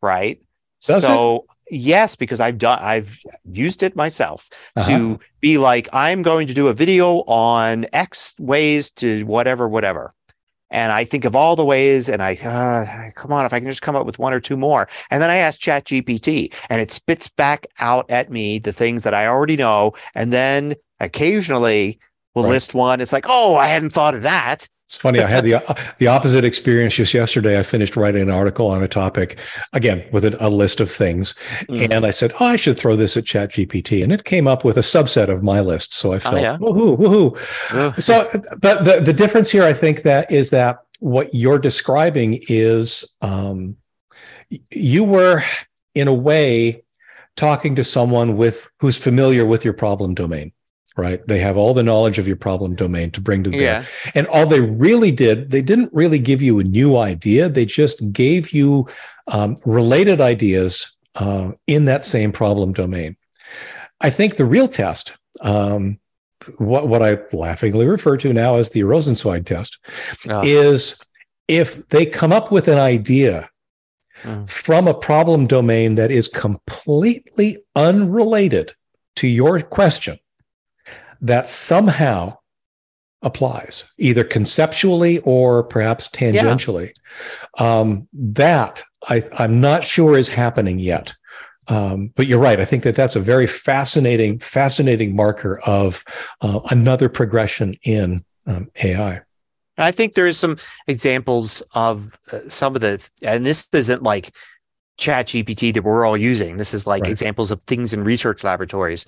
right? Does it? Yes, because I've done I've used it myself Uh-huh. to be like, I'm going to do a video on X ways to whatever, whatever. And I think of all the ways, and I uh, come on, if I can just come up with one or two more, and then I ask Chat GPT, and it spits back out at me the things that I already know, and then occasionally will Right. list one. It's like, oh, I hadn't thought of that. It's funny. I had the the opposite experience just yesterday. I finished writing an article on a topic, again with a, a list of things, Mhm. and I said, "Oh, I should throw this at ChatGPT," and it came up with a subset of my list. So I felt, Oh, yeah? "Woohoo, woohoo!" So, but the the difference here, I think, that is that what you're describing is um, you were, in a way, talking to someone with who's familiar with your problem domain. Right. They have all the knowledge of your problem domain to bring to bear. yeah. And all they really did, they didn't really give you a new idea. They just gave you um, related ideas uh, in that same problem domain. I think the real test, um, what, what I laughingly refer to now as the Rosenzweig test, Oh. is if they come up with an idea Mm. from a problem domain that is completely unrelated to your question, that somehow applies either conceptually or perhaps tangentially. Um, that I, I'm not sure is happening yet. Um, but you're right. I think that that's a very fascinating, fascinating marker of uh, another progression in um, AI. I think there is some examples of uh, some of the, and this isn't like Chat GPT that we're all using. This is like Right. examples of things in research laboratories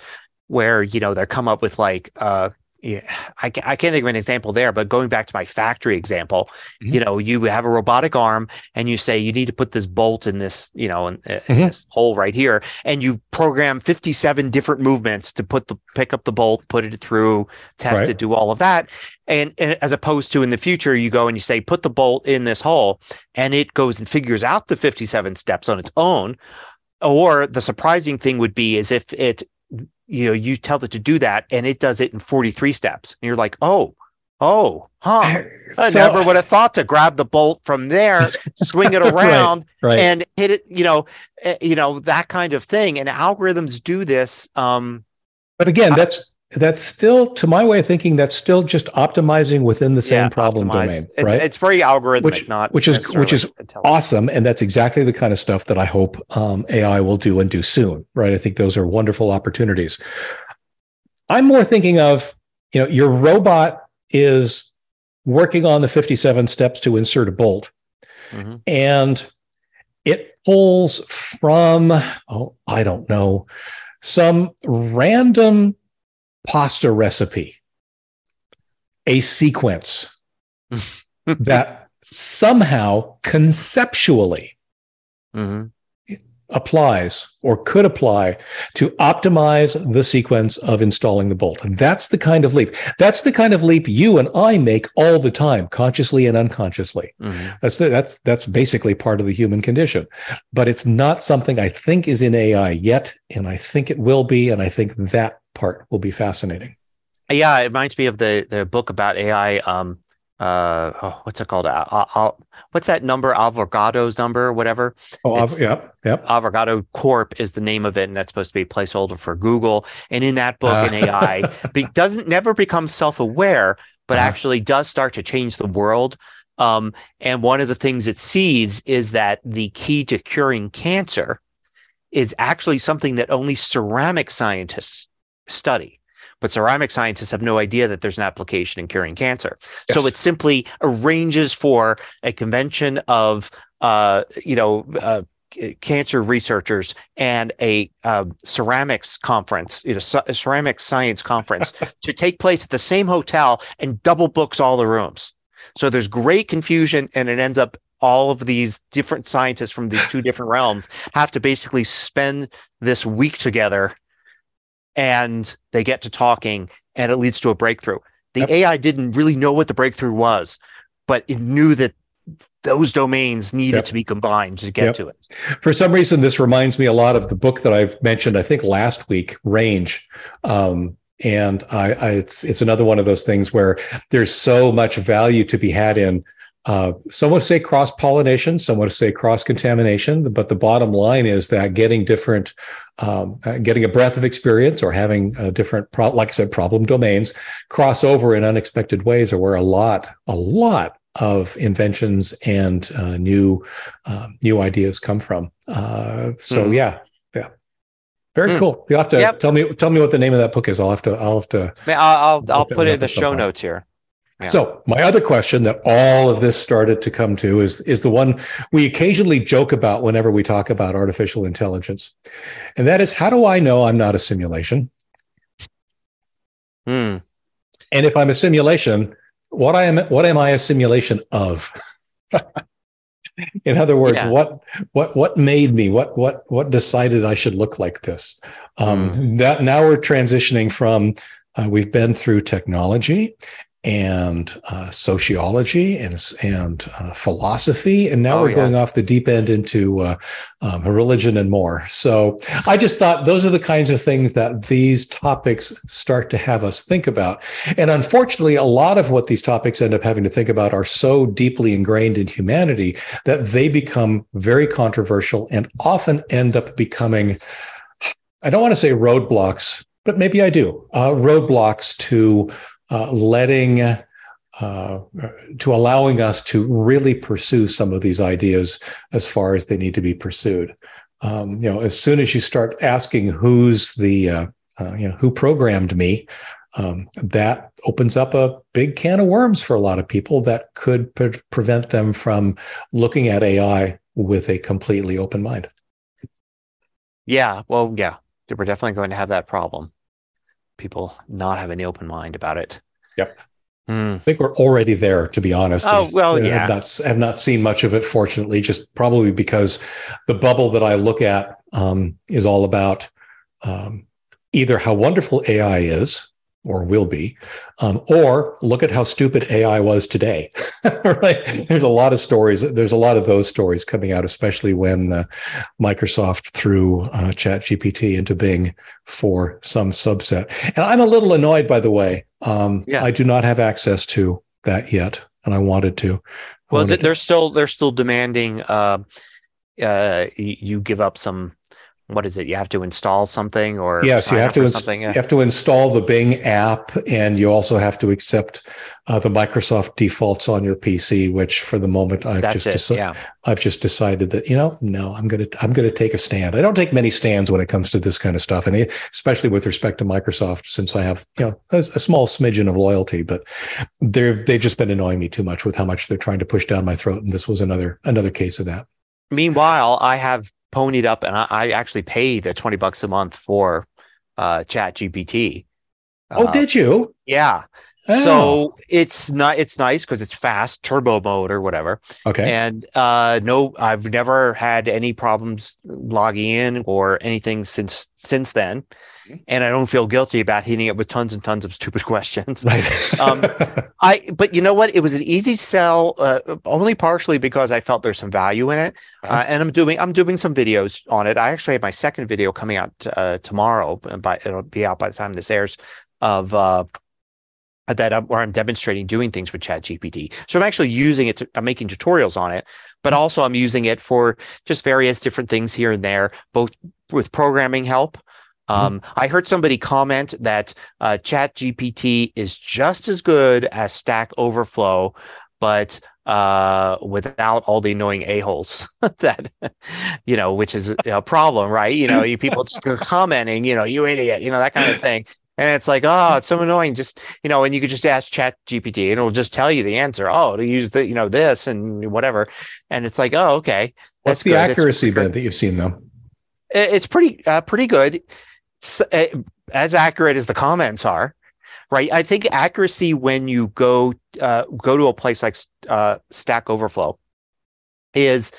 where you know they're come up with like uh yeah, I, I can't think of an example there, but going back to my factory example, Mhm. you know, you have a robotic arm and you say you need to put this bolt in this, you know, in, in Mhm. this hole right here, and you program 57 different movements to put the pick up the bolt, put it through, test Right. it, do all of that. And, and as opposed to in the future, you go and you say, put the bolt in this hole, and it goes and figures out the 57 steps on its own. Or the surprising thing would be is if it, you know, you tell it to do that and it does it in 43 steps. And you're like, oh, oh, huh. I So- never would have thought to grab the bolt from there, swing it around, right. and hit it. You know, eh, you know that kind of thing. And algorithms do this. Um, But again, that's that's still, to my way of thinking, that's still just optimizing within the same yeah, problem optimized. domain, It's, right? it's very algorithmic, Which- not which is- which is awesome, and that's exactly the kind of stuff that I hope um, AI will do and do soon, right? I think those are wonderful opportunities. I'm more thinking of, you know, your robot is working on the 57 steps to insert a bolt, Mhm. and it pulls from, oh, I don't know, some random pasta recipe, a sequence that somehow conceptually Mhm. applies or could apply to optimize the sequence of installing the bolt. And that's the kind of leap. That's the kind of leap you and I make all the time, consciously and unconsciously. Mhm. That's the, that's that's basically part of the human condition. But it's not something I think is in AI yet, and I think it will be, and I think that part will be fascinating. Yeah, it reminds me of the the book about AI. Um, uh oh, what's it called? Uh, uh, what's that number? Avogadro's number, whatever. Oh, Av- yep, yep. Avogadro Corp is the name of it, and that's supposed to be a placeholder for Google. And in that book, uh. an AI be- doesn't never become self-aware, but uh-huh. actually does start to change the world. Um, and one of the things it sees is that the key to curing cancer is actually something that only ceramic scientists study but ceramic scientists have no idea that there's an application in curing cancer. Yes. So it simply arranges for a convention of, uh, you know, uh, cancer researchers and a uh, ceramics conference, you know, a ceramic science conference to take place at the same hotel and double books all the rooms. So there's great confusion and it ends up all of these different scientists from these two different realms have to basically spend this week together and they get to talking and it leads to a breakthrough. The yep. AI didn't really know what the breakthrough was, but it knew that those domains needed yep. to be combined to get yep. to it. For some reason, this reminds me a lot of the book that I've mentioned, I think last week, Range. Um, and I, I, it's it's another one of those things where there's so much value to be had in uh, some would say cross pollination, some would say cross contamination, but the bottom line is that getting different, um, uh, getting a breadth of experience or having a different, pro- like I said, problem domains cross over in unexpected ways are where a lot, a lot of inventions and uh, new, uh, new ideas come from. Uh, so mm. yeah, yeah, very mm. cool. You have to yep. tell me, tell me what the name of that book is. I'll have to, I'll have to. I'll, I'll, I'll put it in the show notes here. So my other question that all of this started to come to is is the one we occasionally joke about whenever we talk about artificial intelligence. And that is how do I know I'm not a simulation? Hmm. And if I'm a simulation, what I am what am I a simulation of? In other words, yeah. what what what made me? What what what decided I should look like this? Um, mm. That now we're transitioning from uh, we've been through technology and uh, sociology and and uh, philosophy, and now oh, we're yeah. going off the deep end into uh, um, religion and more. So I just thought those are the kinds of things that these topics start to have us think about. And unfortunately, a lot of what these topics end up having to think about are so deeply ingrained in humanity that they become very controversial and often end up becoming. I don't want to say roadblocks, but maybe I do. Uh, roadblocks to uh, letting uh, to allowing us to really pursue some of these ideas as far as they need to be pursued. Um, you know, as soon as you start asking who's the uh, uh, you know who programmed me, um, that opens up a big can of worms for a lot of people that could pre- prevent them from looking at AI with a completely open mind. Yeah, well, yeah, we're definitely going to have that problem people not having the open mind about it. Yep. Mm. I think we're already there, to be honest. Oh well, I yeah. Have not, have not seen much of it, fortunately, just probably because the bubble that I look at um, is all about um, either how wonderful AI is, or will be, um, or look at how stupid AI was today. right? There's a lot of stories. There's a lot of those stories coming out, especially when uh, Microsoft threw uh, ChatGPT into Bing for some subset. And I'm a little annoyed, by the way. Um, yeah. I do not have access to that yet, and I wanted to. I well, wanted they're to. still they're still demanding uh, uh, you give up some what is it? You have to install something or yes, you have to you have to install the Bing app, and you also have to accept uh, the Microsoft defaults on your PC. Which, for the moment, I've That's just deci- yeah. I've just decided that you know, no, I'm gonna I'm gonna take a stand. I don't take many stands when it comes to this kind of stuff, and especially with respect to Microsoft, since I have you know a, a small smidgen of loyalty. But they've they've just been annoying me too much with how much they're trying to push down my throat, and this was another another case of that. Meanwhile, I have ponied up and I, I actually paid the 20 bucks a month for uh, Chat GPT. Oh, uh, did you? Yeah. Oh. So it's not it's nice because it's fast turbo mode or whatever. Okay. And uh no, I've never had any problems logging in or anything since since then and I don't feel guilty about hitting it with tons and tons of stupid questions. Right. um, I, but you know what? It was an easy sell, uh, only partially because I felt there's some value in it, uh-huh. uh, and I'm doing I'm doing some videos on it. I actually have my second video coming out uh, tomorrow, but it'll be out by the time this airs of uh, that I'm, where I'm demonstrating doing things with Chat GPT. So I'm actually using it. To, I'm making tutorials on it, but mm-hmm. also I'm using it for just various different things here and there, both with programming help. Mm-hmm. Um, I heard somebody comment that uh, Chat GPT is just as good as Stack Overflow, but uh, without all the annoying a-holes that, you know, which is a problem, right? You know, you people just commenting, you know, you idiot, you know, that kind of thing. And it's like, oh, it's so annoying. Just, you know, and you could just ask Chat GPT and it'll just tell you the answer. Oh, to use the, you know, this and whatever. And it's like, oh, okay. What's the good. accuracy bit that you've seen though? It's pretty, uh, pretty good. Uh, as accurate as the comments are, right? I think accuracy when you go uh, go to a place like uh, Stack Overflow is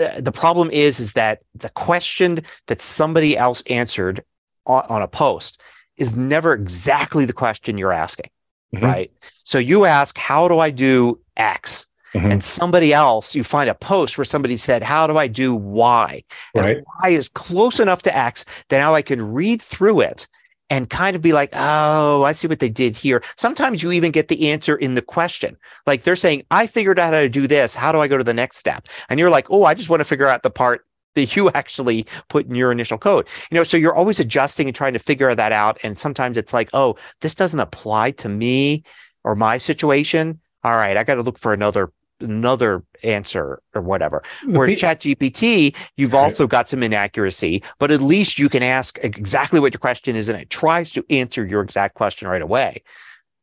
uh, the problem is is that the question that somebody else answered on, on a post is never exactly the question you're asking, mm-hmm. right? So you ask, how do I do X? Mm-hmm. And somebody else, you find a post where somebody said, How do I do Y? And right. Y is close enough to X that now I can read through it and kind of be like, oh, I see what they did here. Sometimes you even get the answer in the question. Like they're saying, I figured out how to do this. How do I go to the next step? And you're like, oh, I just want to figure out the part that you actually put in your initial code. You know, so you're always adjusting and trying to figure that out. And sometimes it's like, oh, this doesn't apply to me or my situation. All right, I got to look for another another answer or whatever. Where Chat GPT, you've right. also got some inaccuracy, but at least you can ask exactly what your question is and it tries to answer your exact question right away.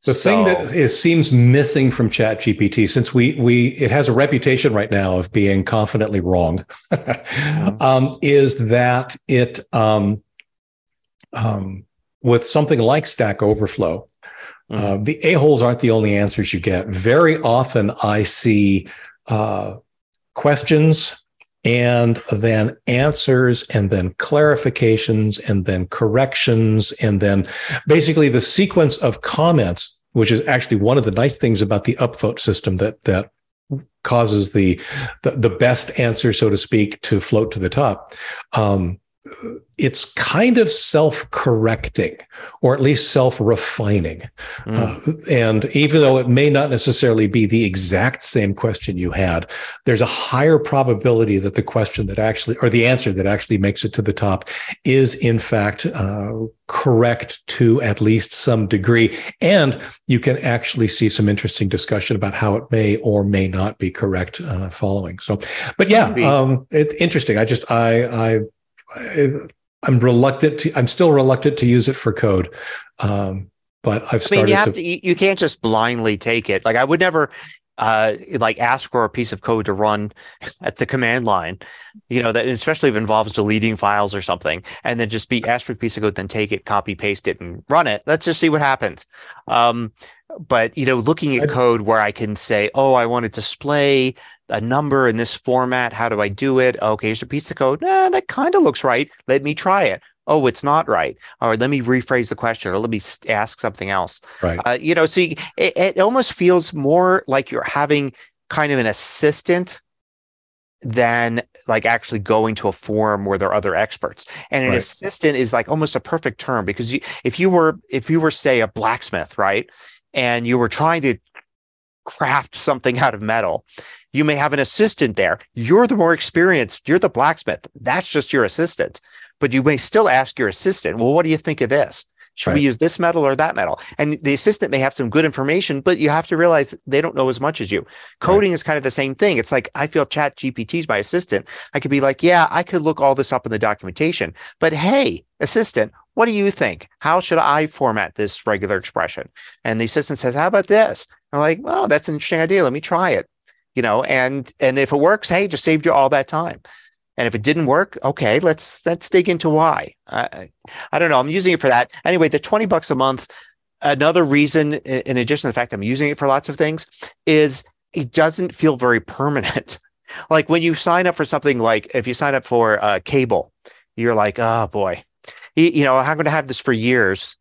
The so, thing that is seems missing from Chat GPT, since we we it has a reputation right now of being confidently wrong, mm-hmm. um, is that it um, um, with something like Stack Overflow, uh, mm-hmm. uh, the a holes aren't the only answers you get. Very often, I see uh, questions and then answers and then clarifications and then corrections and then basically the sequence of comments which is actually one of the nice things about the upvote system that that causes the the, the best answer so to speak to float to the top um, it's kind of self-correcting or at least self-refining. Mm. uh, and even though it may not necessarily be the exact same question you had there's a higher probability that the question that actually or the answer that actually makes it to the top is in fact uh, correct to at least some degree. And you can actually see some interesting discussion about how it may or may not be correct uh, following. So but yeah um, it's interesting. I just i i I'm reluctant to. I'm still reluctant to use it for code, um, but I've started. I mean, you have to, to. You can't just blindly take it. Like I would never, uh, like ask for a piece of code to run at the command line. You know that, especially if it involves deleting files or something, and then just be ask for a piece of code, then take it, copy paste it, and run it. Let's just see what happens. Um, but you know, looking at code where I can say, oh, I want to display a number in this format. How do I do it? Okay, here's a piece of code. Eh, that kind of looks right. Let me try it. Oh, it's not right. All right, let me rephrase the question or let me ask something else. Right. Uh, you know, see, it, it almost feels more like you're having kind of an assistant than like actually going to a forum where there are other experts. And an right. assistant is like almost a perfect term because you, if you were if you were say a blacksmith, right, and you were trying to craft something out of metal you may have an assistant there. You're the more experienced. You're the blacksmith. That's just your assistant. But you may still ask your assistant, well, what do you think of this? Should right. we use this metal or that metal? And the assistant may have some good information, but you have to realize they don't know as much as you. Coding right. is kind of the same thing. It's like I feel Chat GPT is my assistant. I could be like, yeah, I could look all this up in the documentation, but hey, assistant, what do you think? How should I format this regular expression? And the assistant says, how about this? I'm like, well, that's an interesting idea. Let me try it you know, and and if it works, hey, just saved you all that time. And if it didn't work, okay, let's let's dig into why. I, I don't know. I'm using it for that anyway. The twenty bucks a month. Another reason, in addition to the fact I'm using it for lots of things, is it doesn't feel very permanent. like when you sign up for something like if you sign up for uh, cable, you're like, oh boy, you know, I'm going to have this for years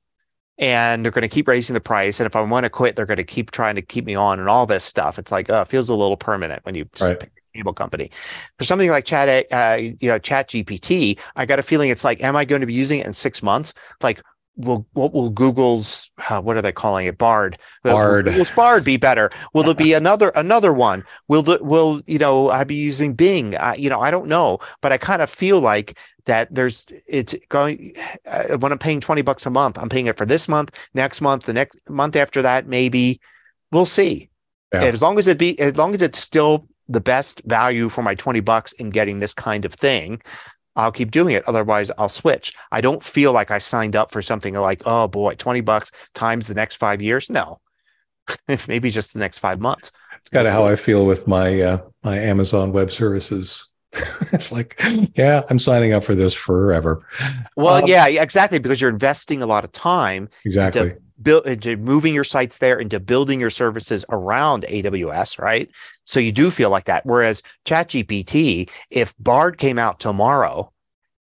and they're going to keep raising the price. And if I want to quit, they're going to keep trying to keep me on and all this stuff. It's like, uh, it feels a little permanent when you just right. pick a cable company. For something like Chat, uh, you know, Chat GPT, I got a feeling it's like, am I going to be using it in six months? Like, will what will Google's uh, what are they calling it Bard Bard will Google's Bard be better? Will there be another another one? Will the will you know I be using Bing? I, you know I don't know, but I kind of feel like that there's it's going uh, when I'm paying twenty bucks a month, I'm paying it for this month, next month, the next month after that, maybe we'll see. Yeah. As long as it be as long as it's still the best value for my 20 bucks in getting this kind of thing I'll keep doing it. Otherwise, I'll switch. I don't feel like I signed up for something like, oh boy, 20 bucks times the next five years. No, maybe just the next five months. It's kind of how I feel with my uh, my Amazon Web Services. it's like, yeah, I'm signing up for this forever. Well, Um, yeah, exactly. Because you're investing a lot of time Exactly. build into moving your sites there into building your services around AWS, right? So you do feel like that. Whereas ChatGPT, if Bard came out tomorrow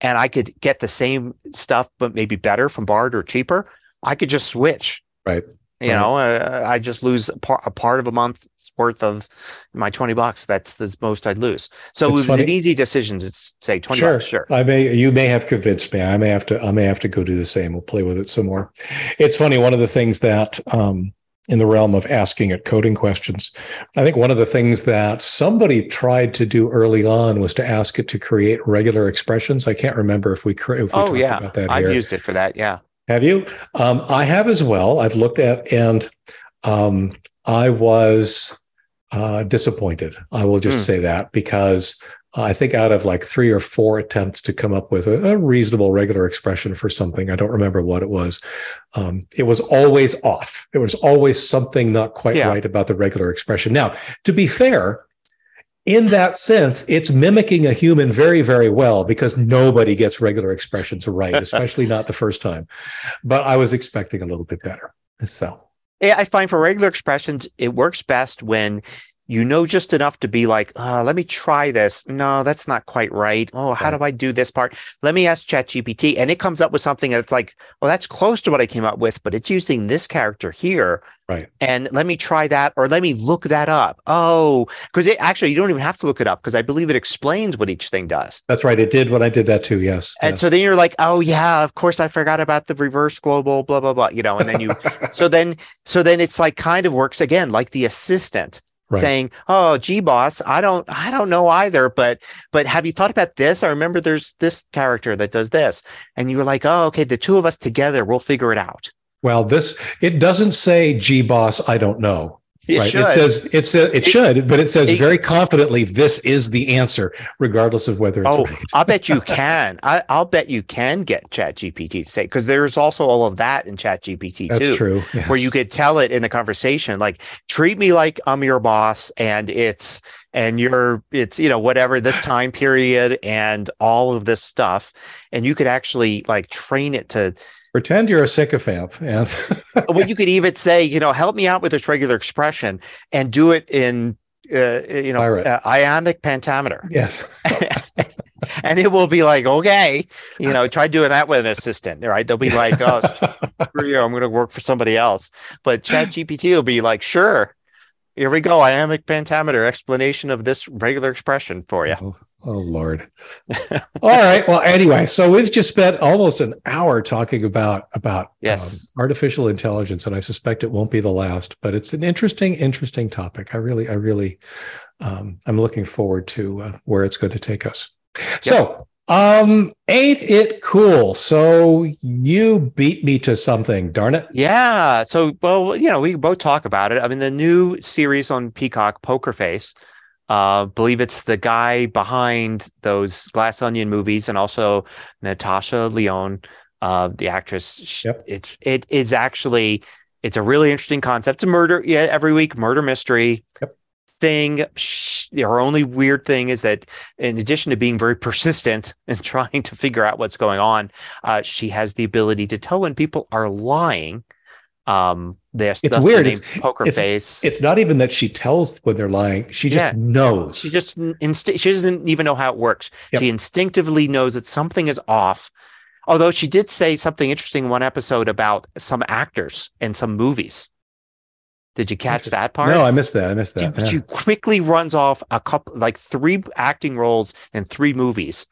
and I could get the same stuff, but maybe better from Bard or cheaper, I could just switch. Right. You Right. know, uh, I just lose a part, a part of a month's worth of my 20 bucks. That's the most I'd lose. So It's it was an easy decision to say 20 Sure. bucks. Sure. I may you may have convinced me. I may have to I may have to go do the same. We'll play with it some more. It's funny, one of the things that um in the realm of asking it coding questions, I think one of the things that somebody tried to do early on was to ask it to create regular expressions. I can't remember if we, if we Oh, talked yeah. about that I've here. used it for that. Yeah. Have you? Um, I have as well. I've looked at and um, I was uh, disappointed. I will just Hmm. say that because I think out of like three or four attempts to come up with a, a reasonable regular expression for something, I don't remember what it was. Um, it was always off. It was always something not quite Yeah. right about the regular expression. Now, to be fair, in that sense, it's mimicking a human very, very well because nobody gets regular expressions right, especially not the first time. But I was expecting a little bit better. So, Yeah, I find for regular expressions, it works best when you know just enough to be like, uh, let me try this. No, that's not quite right. Oh, how Right. do I do this part? Let me ask ChatGPT. And it comes up with something that's like, well, that's close to what I came up with, but it's using this character here. Right. And let me try that or let me look that up. Oh, because it actually, you don't even have to look it up because I believe it explains what each thing does. that's right. It did what I did that too. Yes. And yes. so then you're like, oh yeah, of course I forgot about the reverse global, blah, blah, blah, you know, and then you so then so then it's like kind of works again like the assistant Right. saying oh gee boss i don't i don't know either but but have you thought about this i remember there's this character that does this and you were like oh okay the two of us together we'll figure it out well, this, it doesn't say, G boss, I don't know. it right. should. It says, it says, it should, but it says it- very confidently, this is the answer, regardless of whether it's Oh, right. I'll bet you can. I, I'll bet you can get Chat GPT to say because there's also all of that in Chat GPT That's too. true. where you could tell it in the conversation like treat me like i'm your boss and it's and you're it's you know whatever this time period and all of this stuff and you could actually like train it to pretend you're a sycophant and well you could even say you know help me out with this regular expression and do it in uh, you know uh, iambic pentameter yes. and it will be like okay you know try doing that with an assistant right they'll be like oh screw you, I'm going to work for somebody else. But Chat GPT will be like, sure, here we go. Iambic pentameter explanation of this regular expression for you. Oh, oh, Lord. All right. Well, anyway, so we've just spent almost an hour talking about about Yes. um, artificial intelligence, and I suspect it won't be the last. But it's an interesting, interesting topic. I really, I really, um, I'm looking forward to uh, where it's going to take us. So, um, ain't it cool? So you beat me to something, darn it. Yeah. So, well, you know, we both talk about it. I mean, the new series on Peacock, Poker Face, uh, believe it's the guy behind those Glass Onion movies and also Natasha Lyonne, uh, the actress. Yep. It's it is actually it's a really interesting concept. It's a murder, yeah, every week murder mystery Yep. Thing. Her only weird thing is that, in addition to being very persistent and trying to figure out what's going on, uh, she has the ability to tell when people are lying. Um, this It's weird. It's- poker it's- face. It's not even that she tells when they're lying; she just Yeah. knows. She just inst- she doesn't even know how it works. Yep. She instinctively knows that something is off. Although she did say something interesting in one episode about some actors and some movies. Did you catch that part? no, I missed that. I missed She, that. yeah. she quickly runs off a couple, like three acting roles in three movies,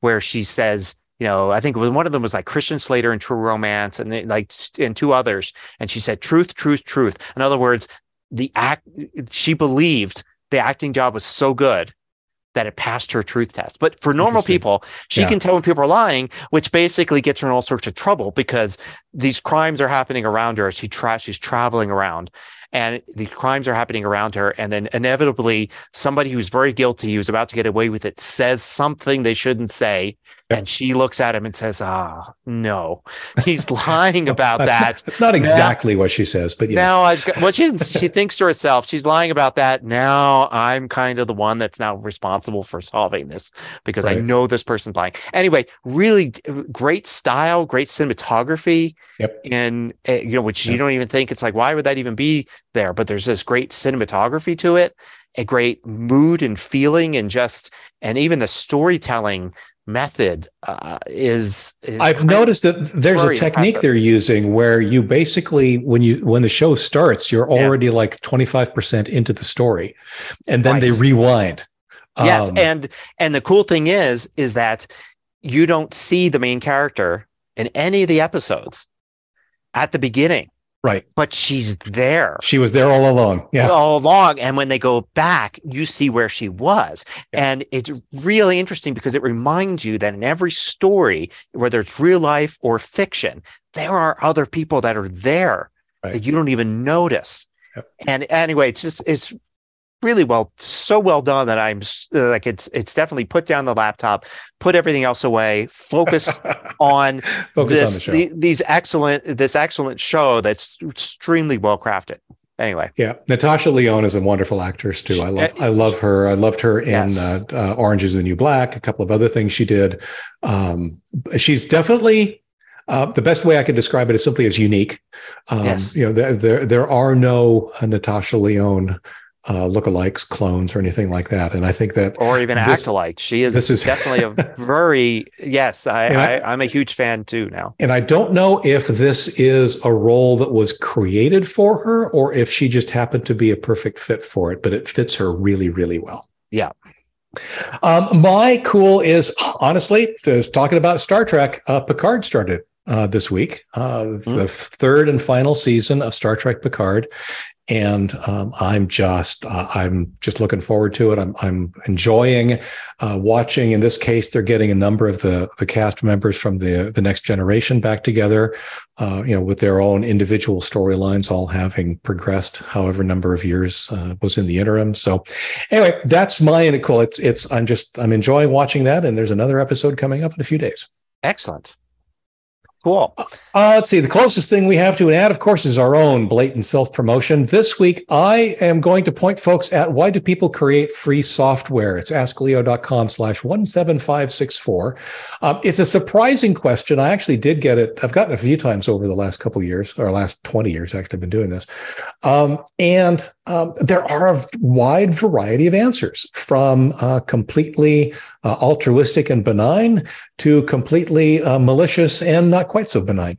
where she says, you know, I think one of them was like Christian Slater and True Romance, and like and two others. And she said, "Truth, truth, truth." In other words, the act she believed the acting job was so good that it passed her truth test. But for normal people, she yeah. can tell when people are lying, which basically gets her in all sorts of trouble because these crimes are happening around her. She tra- she's traveling around and these crimes are happening around her. And then inevitably, somebody who's very guilty, who's about to get away with it, says something they shouldn't say. And she looks at him and says, Ah, no, he's lying about that's that. Not, that's not exactly now, what she says, but yes. now I've got, what she, she thinks to herself, she's lying about that. Now I'm kind of the one that's now responsible for solving this because right. I know this person's lying. Anyway, really great style, great cinematography. Yep. And, uh, you know, which yep. you don't even think it's like, why would that even be there? But there's this great cinematography to it, a great mood and feeling, and just, and even the storytelling method uh, is, is, I've noticed that there's a technique impressive. they're using where you basically when you when the show starts you're already yeah. like 25% into the story and then right. they rewind. Yes, um, and and the cool thing is is that you don't see the main character in any of the episodes at the beginning. Right. But she's there. She was there all along. Yeah. All along. And when they go back, you see where she was. Yeah. And it's really interesting because it reminds you that in every story, whether it's real life or fiction, there are other people that are there right. that you don't even notice. Yep. And anyway, it's just, it's really well, so well done that I'm uh, like it's it's definitely put down the laptop, put everything else away, focus on focus this on the the, these excellent this excellent show that's extremely well crafted. Anyway, yeah, Natasha Lyonne is a wonderful actress too. I love I love her. I loved her in yes. uh, uh, Orange Is the New Black. A couple of other things she did. Um, she's definitely uh, the best way I could describe it is simply as unique. Um, yes. You know, there, there, there are no uh, Natasha Lyonne uh, lookalikes, clones, or anything like that. And I think that, or even this, act alike, she is. This is definitely a very yes. I, I, am a huge fan too now. And I don't know if this is a role that was created for her or if she just happened to be a perfect fit for it. But it fits her really, really well. Yeah. Um, my cool is honestly, just talking about Star Trek. Uh, Picard started uh, this week, uh, mm. the third and final season of Star Trek Picard, and um, I'm just uh, I'm just looking forward to it. I'm I'm enjoying uh, watching. In this case, they're getting a number of the the cast members from the the next generation back together, uh, you know, with their own individual storylines, all having progressed however number of years uh, was in the interim. So, anyway, that's my cool. It's it's I'm just I'm enjoying watching that, and there's another episode coming up in a few days. Excellent. Cool. Uh, let's see. The closest thing we have to an ad, of course, is our own blatant self promotion. This week, I am going to point folks at why do people create free software? It's askleo.com slash 17564. Um, it's a surprising question. I actually did get it. I've gotten a few times over the last couple years, or last 20 years, actually, I've been doing this. Um, and um, there are a wide variety of answers from uh, completely uh, altruistic and benign to completely uh, malicious and not quite so benign.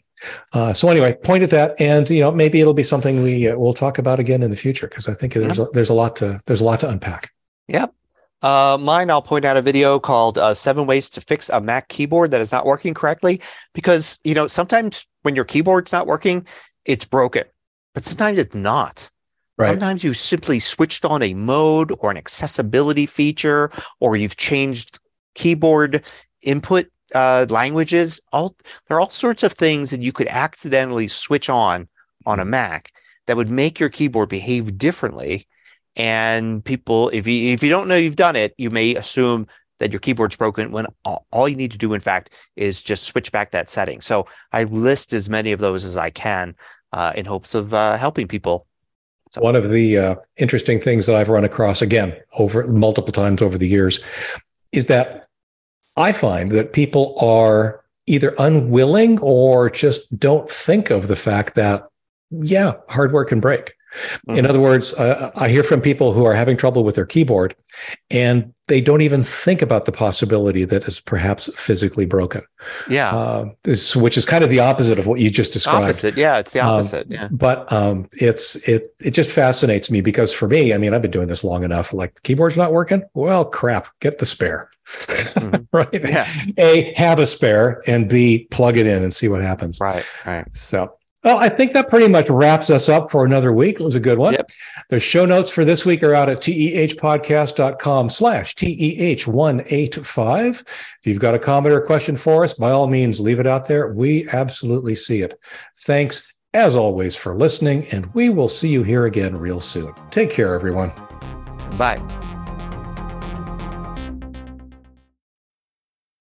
Uh, so anyway, point at that, and you know maybe it'll be something we uh, will talk about again in the future because I think there's a, there's a lot to there's a lot to unpack. Yep. Uh, mine, I'll point out a video called uh, Seven Ways to Fix a Mac Keyboard That Is Not Working Correctly. Because, you know, sometimes when your keyboard's not working, it's broken, but sometimes it's not. Right. Sometimes you've simply switched on a mode or an accessibility feature, or you've changed keyboard input uh, languages. All there are all sorts of things that you could accidentally switch on on a Mac that would make your keyboard behave differently. And people, if you if you don't know you've done it, you may assume that your keyboard's broken when all, all you need to do, in fact, is just switch back that setting. So I list as many of those as I can uh, in hopes of uh, helping people so. One of the uh, interesting things that I've run across again over multiple times over the years is that I find that people are either unwilling or just don't think of the fact that, yeah, hardware can break. Mm-hmm. In other words, uh, I hear from people who are having trouble with their keyboard and they don't even think about the possibility that it's perhaps physically broken. Yeah. Uh, this, which is kind of the opposite of what you just described. Opposite. Yeah. It's the um, opposite. Um, yeah. But um, it's, it, it just fascinates me because for me, I mean, I've been doing this long enough. Like the keyboard's not working. Well, crap, get the spare. Mm-hmm. right. Yeah. A, have a spare and B, plug it in and see what happens. Right. Right. So well, I think that pretty much wraps us up for another week. It was a good one. Yep. The show notes for this week are out at tehpodcast.com slash TEH185. If you've got a comment or question for us, by all means, leave it out there. We absolutely see it. Thanks, as always, for listening, and we will see you here again real soon. Take care, everyone. Bye.